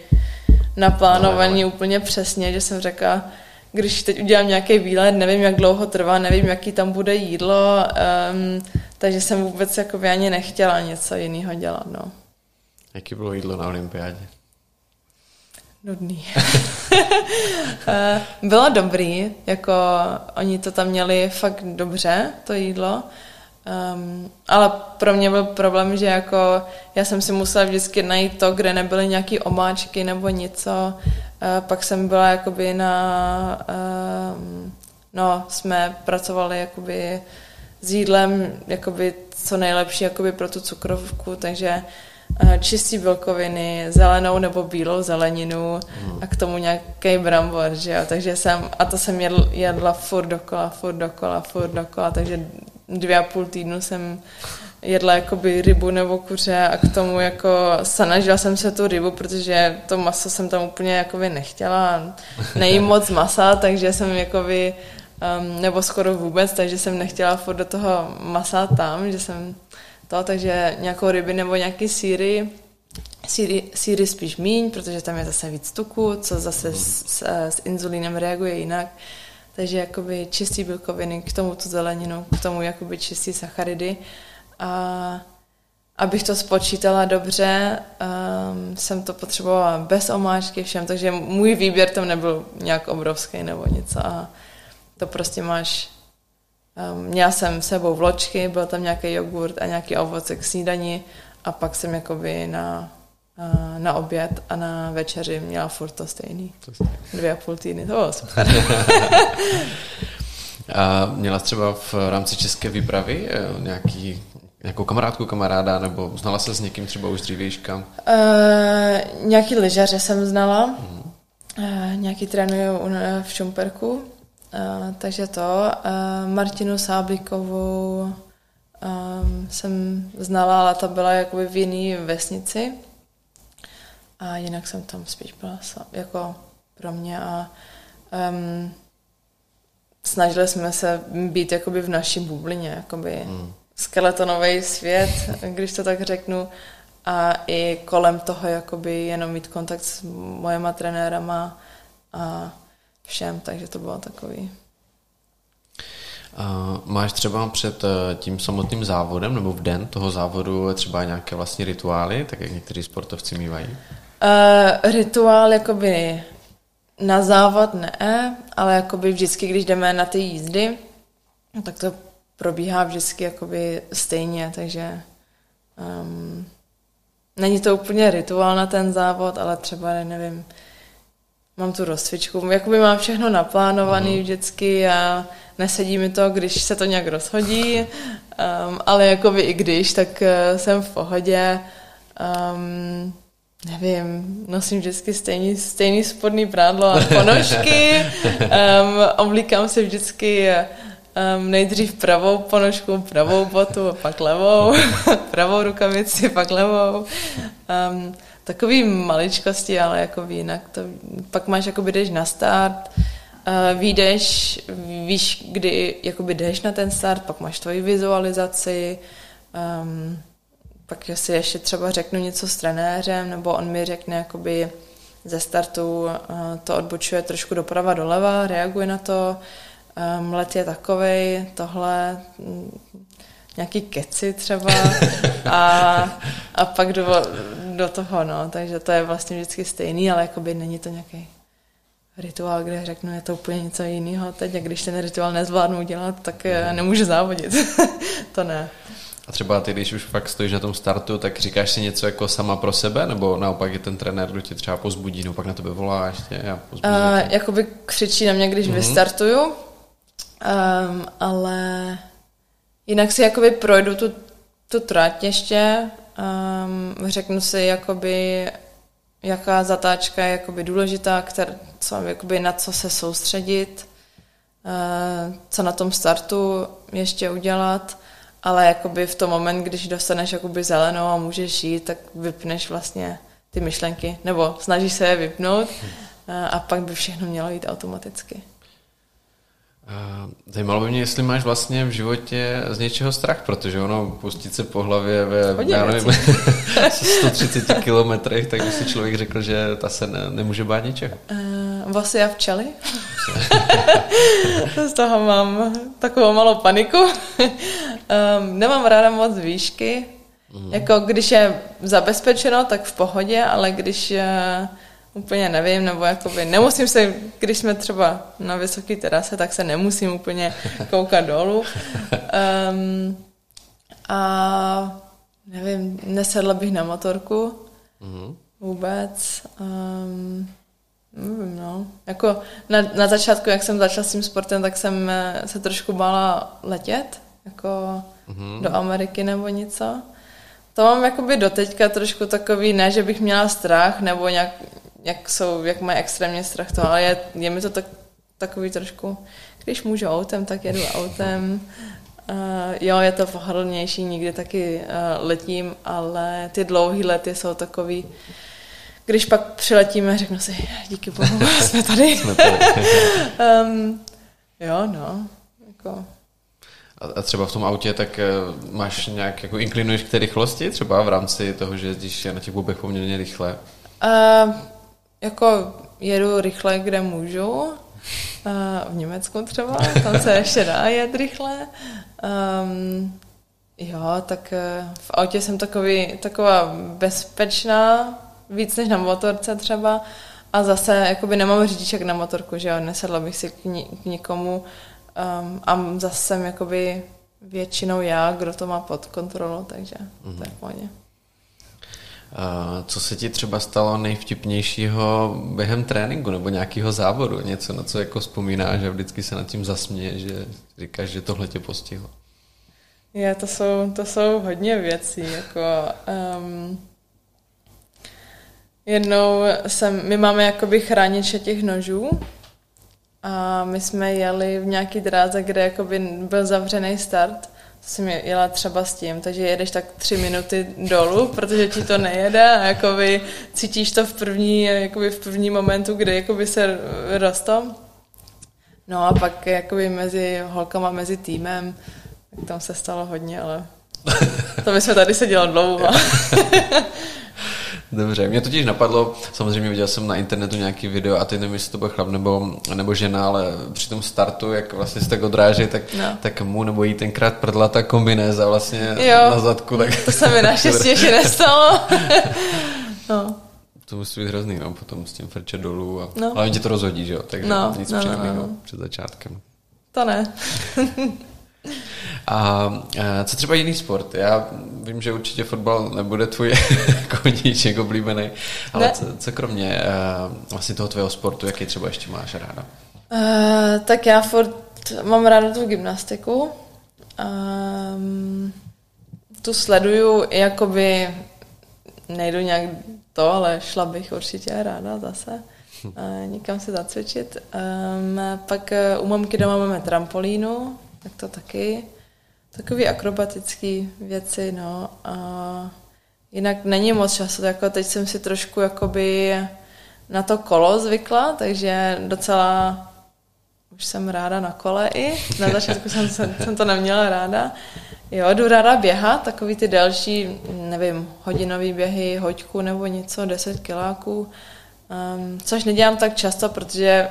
naplánovaný no, úplně přesně, že jsem řekla, když teď udělám nějaký výlet, nevím, jak dlouho trvá, nevím, jaký tam bude jídlo, um, takže jsem vůbec jakoby ani nechtěla něco jiného dělat, no. Jaký bylo jídlo na olympiádě? Nudný. Eh, bylo dobrý, jako oni to tam měli fakt dobře, to jídlo, um, ale pro mě byl problém, že jako já jsem si musela vždycky najít to, kde nebyly nějaký omáčky nebo něco, uh, pak jsem byla jakoby na, um, no, jsme pracovali jakoby s jídlem jakoby co nejlepší jakoby pro tu cukrovku, takže Eh, čistý bílkoviny, zelenou nebo bílou zeleninu hmm. a k tomu nějaký brambor, že jo, takže jsem, a to jsem jedl, jedla furt dokola, furt dokola, furt dokola, takže dvě a půl týdnu jsem jedla jakoby rybu nebo kuře a k tomu jako snažila jsem se tu rybu, protože to maso jsem tam úplně jakoby nechtěla, nejím moc masa, takže jsem jakoby, um, nebo skoro vůbec, takže jsem nechtěla furt do toho masa tam, že jsem to, takže nějakou ryby nebo nějaký síry, síry, síry spíš míň, protože tam je zase víc tuku, co zase s, s, s inzulínem reaguje jinak. Takže jakoby čistý bílkoviny, k tomu tu zeleninu, k tomu jakoby čistý sacharidy. A abych to spočítala dobře, um, jsem to potřebovala bez omáčky všem, takže můj výběr tam nebyl nějak obrovský nebo něco. A to prostě máš Um, měla jsem sebou vločky, byl tam nějaký jogurt a nějaký ovoce k snídani a pak jsem jakoby na, na oběd a na večeři měla furt to stejný. Dvě a půl týdny, to bylo super. a měla třeba v rámci české výpravy eh, nějaký Nějakou kamarádku, kamaráda, nebo znala se s někým třeba už dřívějška? Uh, nějaký lyžaře jsem znala. Uh-huh. Uh, nějaký trénují v Šumperku, Uh, takže to. Uh, Martinu Sáblikovou um, jsem znala, ale ta byla jakoby v jiné vesnici. A jinak jsem tam spíš byla jako pro mě a um, snažili jsme se být jakoby v naší bublině, jakoby hmm. skeletonový svět, když to tak řeknu, a i kolem toho jakoby jenom mít kontakt s mojema trenérama a všem, takže to bylo takový. A máš třeba před eh, tím samotným závodem nebo v den toho závodu třeba nějaké vlastní rituály, tak jak někteří sportovci mývají? Uh, rituál jakoby na závod ne, ale jakoby vždycky, když jdeme na ty jízdy, tak to probíhá vždycky jakoby stejně, takže um, není to úplně rituál na ten závod, ale třeba, nevím, mám tu rozcvičku, jakoby mám všechno naplánovaný mm. vždycky a nesedí mi to, když se to nějak rozhodí, um, ale jakoby i když, tak uh, jsem v pohodě. Um, nevím, nosím vždycky stejný, stejný spodný prádlo a ponožky, um, oblíkám se vždycky um, nejdřív pravou ponožku, pravou botu, pak levou, pravou rukavici, pak levou. Um, takový maličkosti, ale jako jinak to, pak máš, jakoby jdeš na start, uh, výjdeš, víš, kdy jakoby jdeš na ten start, pak máš tvoji vizualizaci, um, pak si ještě třeba řeknu něco s trenérem, nebo on mi řekne jakoby ze startu uh, to odbočuje trošku doprava doleva, reaguje na to, um, let je takovej, tohle, um, nějaký keci třeba a, a pak do, do toho, no, takže to je vlastně vždycky stejný, ale jakoby není to nějaký rituál, kde řeknu, je to úplně něco jiného teď a když ten rituál nezvládnu udělat, tak eh, nemůžu závodit. to ne. A třeba ty, když už fakt stojíš na tom startu, tak říkáš si něco jako sama pro sebe, nebo naopak je ten trenér, kdo tě třeba pozbudí, no pak na tebe volá ještě a uh, Jakoby křičí na mě, když mm-hmm. vystartuju, um, ale jinak si jakoby projdu tu, tu trať ještě, um, řeknu si jakoby, jaká zatáčka je jakoby důležitá, kter, co, jakoby na co se soustředit, uh, co na tom startu ještě udělat ale jakoby v tom moment, když dostaneš jakoby zelenou a můžeš jít, tak vypneš vlastně ty myšlenky, nebo snažíš se je vypnout a pak by všechno mělo jít automaticky. Zajímalo by mě, jestli máš vlastně v životě z něčeho strach, protože ono pustit se po hlavě ve, já nevím, 130 kilometrech, tak by si člověk řekl, že ta se ne, nemůže bát ničeho. Uh, vosy a včely. z toho mám takovou malou paniku. Um, nemám ráda moc výšky. Mm. Jako když je zabezpečeno, tak v pohodě, ale když uh, úplně nevím, nebo jakoby nemusím se, když jsme třeba na vysoké terase, tak se nemusím úplně koukat dolů. Um, a nevím, nesedla bych na motorku mm-hmm. vůbec. Um, nevím, no. Jako na, na začátku, jak jsem začala s tím sportem, tak jsem eh, se trošku bála letět, jako mm-hmm. do Ameriky nebo něco. To mám jakoby doteďka trošku takový, ne, že bych měla strach, nebo nějak, jak, jsou, jak mají extrémně strach to, ale je, je mi to tak, takový trošku, když můžu autem, tak jedu autem. Uh, jo, je to pohodlnější, nikdy taky uh, letím, ale ty dlouhé lety jsou takový, když pak přiletíme, řeknu si, díky bohu, jsme tady. jsme tady. um, jo, no. Jako. A třeba v tom autě, tak uh, máš nějak, jako inklinuješ k té rychlosti, třeba v rámci toho, že jezdíš na těch bobech poměrně rychle? Uh, jako jedu rychle, kde můžu. v Německu třeba, tam se ještě dá jet rychle. Um, jo, tak eh, v autě jsem takový, taková bezpečná, víc než na motorce třeba. A zase jakoby nemám řidiček na motorku, že jo, nesedla bych si k, ni- k nikomu. Um, a zase jsem jakoby většinou já, kdo to má pod kontrolou, takže mm-hmm. to je pohodě. Co se ti třeba stalo nejvtipnějšího během tréninku nebo nějakého závodu? Něco, na co jako vzpomínáš a vždycky se nad tím zasměje, že říkáš, že tohle tě postihlo? Je, to jsou, to jsou hodně věcí. Jako, um, jednou jsem, my máme jakoby chrániče těch nožů a my jsme jeli v nějaký dráze, kde jakoby byl zavřený start jsem jela třeba s tím, takže jedeš tak tři minuty dolů, protože ti to nejede a jakoby cítíš to v první, jakoby v první momentu, kdy jakoby se rostou. No a pak jakoby mezi holkama, mezi týmem, tak tam se stalo hodně, ale to by jsme tady seděli dlouho. Dobře, mě totiž napadlo, samozřejmě viděl jsem na internetu nějaký video a teď nevím, jestli to byl chlap nebo, nebo žena, ale při tom startu, jak vlastně se tak odráží, tak, no. tak mu nebo jí tenkrát prdla ta kombinéza vlastně jo, na zadku. Tak... to se mi naštěstí ještě nestalo. no. To musí být hrozný, no, potom s tím frče dolů. A... No. Ale oni tě to rozhodí, že jo? Takže no, nic no, příjemného no, no. před začátkem. To ne. A co třeba jiný sport? Já vím, že určitě fotbal nebude tvůj koníček oblíbený, ale co, co kromě vlastně toho tvého sportu, jaký třeba ještě máš ráda? Uh, tak já furt mám ráda tu gymnastiku. Um, tu sleduju, jakoby nejdu nějak to, ale šla bych určitě ráda zase uh, někam se zacvičit. Um, pak u mamky doma máme trampolínu, tak to taky. Takové akrobatické věci, no. A jinak není moc času, jako teď jsem si trošku jakoby na to kolo zvykla, takže docela už jsem ráda na kole i. Na začátku jsem, jsem to neměla ráda. Jo, jdu ráda běhat, takový ty další, nevím, hodinový běhy, hoďku nebo něco, 10 kiláků. Um, což nedělám tak často, protože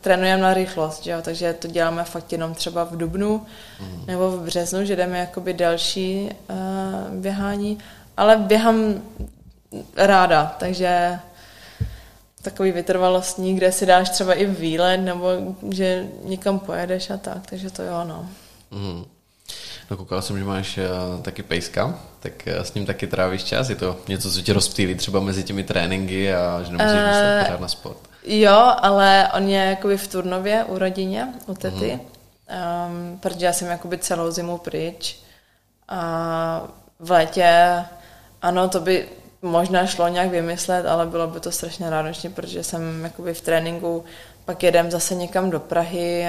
trénujeme na rychlost, že jo? takže to děláme fakt jenom třeba v dubnu mm. nebo v březnu, že jdeme jakoby další uh, běhání, ale běhám ráda, takže takový vytrvalostní, kde si dáš třeba i výlet, nebo že někam pojedeš a tak, takže to jo, no. Mm. No koukal jsem, že máš uh, taky pejska, tak uh, s ním taky trávíš čas? Je to něco, co tě rozptýlí třeba mezi těmi tréninky a že nemusíš uh, myslet pořád na sport? Jo, ale on je jakoby v Turnově u rodině, u tety, uh-huh. um, protože já jsem jakoby celou zimu pryč a v létě, ano, to by možná šlo nějak vymyslet, ale bylo by to strašně náročné, protože jsem jakoby v tréninku, pak jedem zase někam do Prahy,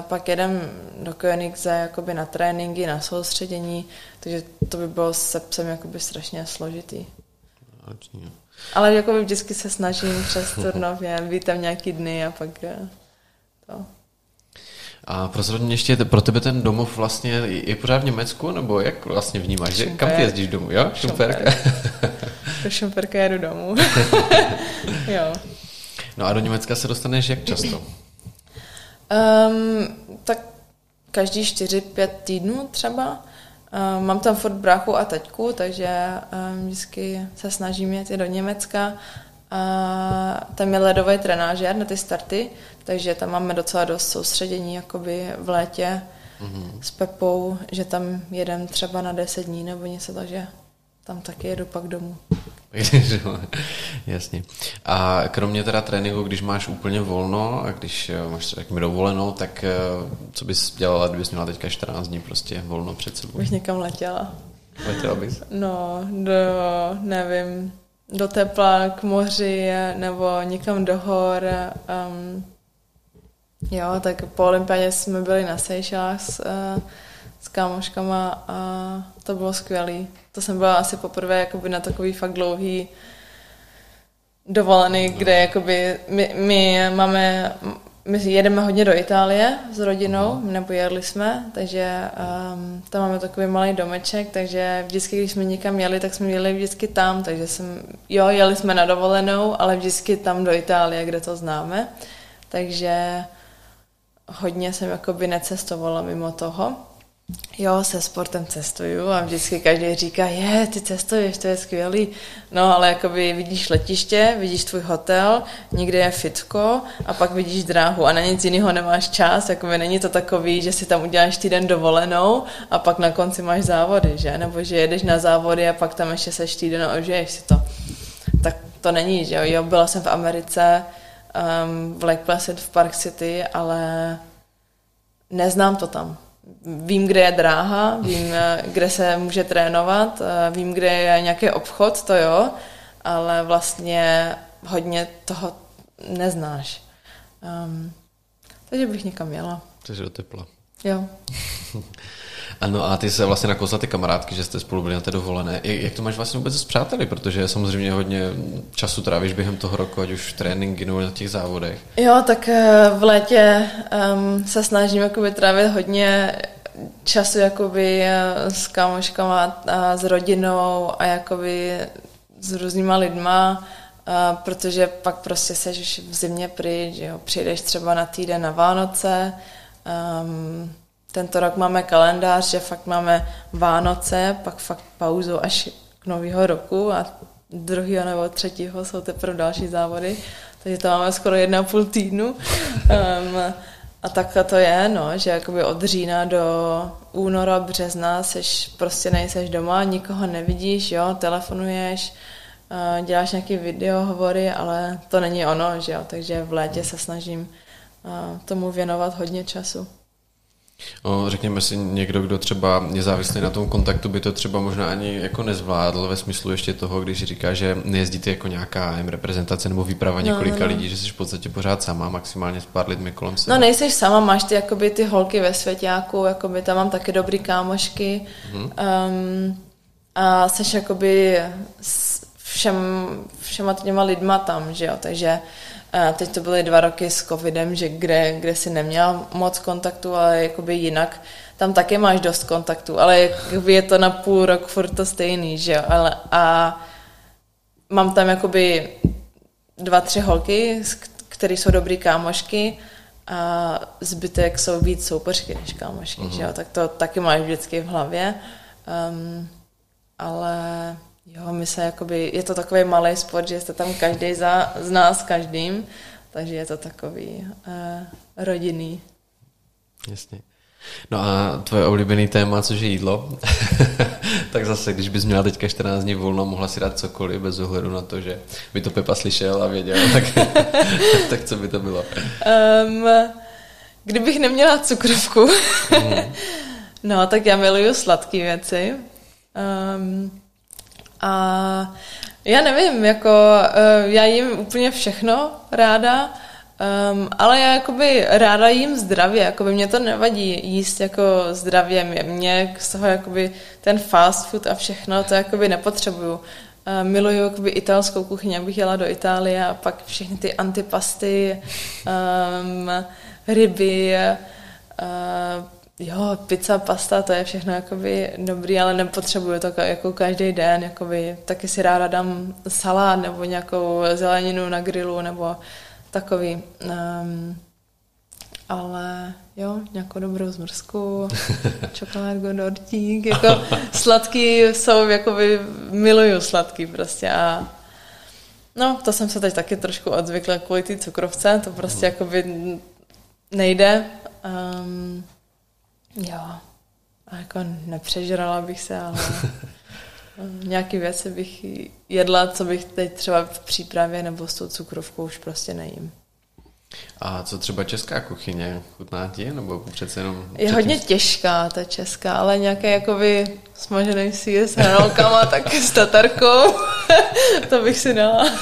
pak jedem do Koenigse jakoby na tréninky, na soustředění, takže to by bylo se psem jakoby strašně složitý. Náročný, ale jako vždycky se snažím přes turnově, být tam nějaký dny a pak to. A prozradně ještě, pro tebe ten domov vlastně je pořád v Německu, nebo jak vlastně vnímáš? Že? Kam ty jezdíš domů, jo? Šumperka. Do Šumperka jedu domů. jo. No a do Německa se dostaneš jak často? Um, tak každý čtyři, pět týdnů třeba. Um, mám tam furt bráchu a teďku, takže um, vždycky se snažím jet i do Německa. A tam je ledový trenážer na ty starty, takže tam máme docela dost soustředění jakoby v létě mm-hmm. s Pepou, že tam jedem třeba na 10 dní nebo něco, takže tam taky jedu pak domů. Jasně. A kromě teda tréninku, když máš úplně volno a když eh, máš mi dovolenou, tak eh, co bys dělala, kdybys měla teďka 14 dní prostě volno před sebou? Bych někam letěla. Letěla bys? No, do, nevím, do tepla, k moři nebo někam do hor. Um, jo, tak po olympiádě jsme byli na Seychelles uh, s kámoškama a to bylo skvělé. To jsem byla asi poprvé jakoby na takový fakt dlouhý dovolený, kde jakoby my, my máme my jedeme hodně do Itálie s rodinou, nebo jeli jsme, takže um, tam máme takový malý domeček, takže vždycky, když jsme někam jeli, tak jsme jeli vždycky tam, takže jsem, jo, jeli jsme na dovolenou, ale vždycky tam do Itálie, kde to známe, takže hodně jsem jakoby necestovala mimo toho. Jo, se sportem cestuju a vždycky každý říká, je, ty cestuješ, to je skvělý. No, ale jakoby vidíš letiště, vidíš tvůj hotel, někde je fitko a pak vidíš dráhu a na nic jiného nemáš čas, jakoby není to takový, že si tam uděláš týden dovolenou a pak na konci máš závody, že? Nebo že jedeš na závody a pak tam ještě seš týden a užiješ si to. Tak to není, že jo. jo byla jsem v Americe, um, v Lake Placid, v Park City, ale neznám to tam vím, kde je dráha, vím, kde se může trénovat, vím, kde je nějaký obchod, to jo, ale vlastně hodně toho neznáš. Um, takže bych někam jela. Takže do tepla. Jo. Ano a ty se vlastně nakousla ty kamarádky, že jste spolu byli na té dovolené. Jak to máš vlastně vůbec s přáteli, protože samozřejmě hodně času trávíš během toho roku, ať už v tréninky nebo na těch závodech. Jo, tak eh, v létě um, se snažím jakoby trávit hodně času jakoby eh, s kamoškama a s rodinou a jakoby s různýma lidma, eh, protože pak prostě seš v zimě pryč, jo. přijdeš třeba na týden na Vánoce, um, tento rok máme kalendář, že fakt máme Vánoce, pak fakt pauzu až k nového roku a druhého nebo třetího jsou teprve další závody, takže to máme skoro jedna půl týdnu. Um, a tak to je, no, že jakoby od října do února, března seš, prostě nejseš doma, nikoho nevidíš, jo, telefonuješ, uh, děláš nějaké videohovory, ale to není ono, že jo, takže v létě se snažím uh, tomu věnovat hodně času. O, řekněme si někdo, kdo třeba je závislý na tom kontaktu, by to třeba možná ani jako nezvládl ve smyslu ještě toho, když říká, že nejezdíte jako nějaká reprezentace nebo výprava no, několika no, no. lidí, že jsi v podstatě pořád sama, maximálně s pár lidmi kolem sebe. No nejseš sama, máš ty jakoby ty holky ve svěťáku, jakoby tam mám taky dobrý kámošky hmm. um, a seš jakoby s všem, všema těma lidma tam, že jo, takže a teď to byly dva roky s covidem, že kde, kde si neměla moc kontaktu, ale jakoby jinak tam taky máš dost kontaktů, ale je to na půl rok furt to stejný, že jo, ale a mám tam jakoby dva, tři holky, které jsou dobrý kámošky a zbytek jsou víc soupeřky než kámošky, uh-huh. že jo, tak to taky máš vždycky v hlavě, um, ale Jo, my se jakoby, je to takový malý sport, že jste tam každý za, z nás každým, takže je to takový uh, rodinný. Jasně. No a tvoje oblíbený téma, což je jídlo, tak zase, když bys měla teďka 14 dní volno, mohla si dát cokoliv bez ohledu na to, že by to Pepa slyšel a věděl, tak, tak co by to bylo? Um, kdybych neměla cukrovku, mm. no tak já miluju sladké věci. Um, a já nevím, jako uh, já jím úplně všechno ráda, Um, ale já jakoby ráda jím zdravě, jakoby mě to nevadí jíst jako zdravě, mě, mě z toho jakoby ten fast food a všechno, to jakoby nepotřebuju. Uh, miluju jakoby italskou kuchyni, abych jela do Itálie a pak všechny ty antipasty, um, ryby, uh, jo, pizza, pasta, to je všechno jakoby dobrý, ale nepotřebuju to jako každý den, jakoby taky si ráda dám salát nebo nějakou zeleninu na grilu nebo takový. Um, ale jo, nějakou dobrou zmrzku, čokoládku, dortík, jako sladký jsou, jakoby miluju sladký prostě a no, to jsem se teď taky trošku odzvykla kvůli té cukrovce, to prostě mm. jakoby nejde. Um, jo, a jako nepřežrala bych se, ale Nějaký věci bych jedla, co bych teď třeba v přípravě nebo s tou cukrovkou už prostě nejím. A co třeba česká kuchyně? Chutná ti? Nebo přece jenom... Je hodně těžká ta česká, ale nějaké jakoby smažený sír s hranolkama, tak s tatarkou. to bych si dala.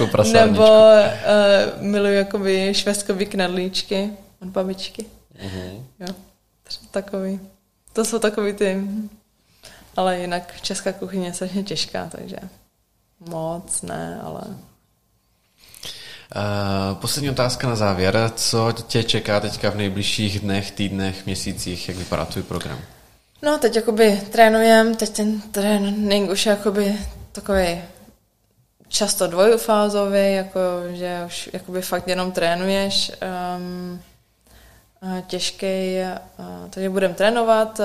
Jako nebo uh, miluji jakoby švestkový knedlíčky od babičky. Uh-huh. Jo, takový. To jsou takový ty ale jinak česká kuchyně je strašně těžká, takže moc ne, ale... Uh, poslední otázka na závěr. Co tě čeká teďka v nejbližších dnech, týdnech, měsících? Jak vypadá tvůj program? No, teď jakoby trénujem, teď ten trénink už je jakoby takový často dvojfázový, jako, že už jakoby fakt jenom trénuješ. Um, těžký, takže budeme trénovat.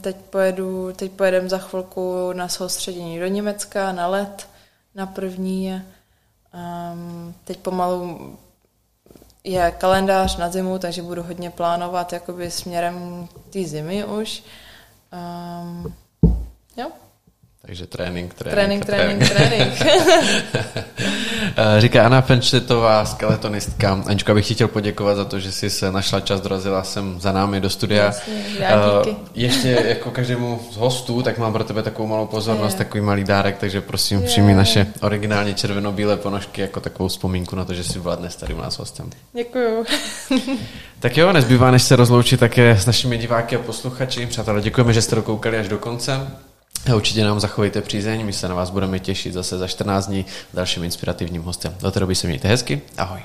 Teď, pojedu, teď pojedeme za chvilku na soustředění do Německa, na let, na první. Teď pomalu je kalendář na zimu, takže budu hodně plánovat jakoby směrem té zimy už. Um, jo. Takže trénink, trénink, trénink, trénink. trénink. Eh, říká Anna Fenštetová, skeletonistka. Aničko, bych ti chtěl poděkovat za to, že jsi se našla čas, dorazila jsem za námi do studia. Jasně, já díky. Uh, ještě jako každému z hostů, tak mám pro tebe takovou malou pozornost, je. takový malý dárek, takže prosím, přijmi naše originálně červeno-bílé ponožky jako takovou vzpomínku na to, že jsi byla dnes tady u nás hostem. Děkuju. tak jo, nezbývá, než se rozloučit také s našimi diváky a posluchači. Přátelé, děkujeme, že jste dokoukali až do konce. A určitě nám zachovejte přízeň, my se na vás budeme těšit zase za 14 dní dalším inspirativním hostem. Do té doby se mějte hezky, ahoj.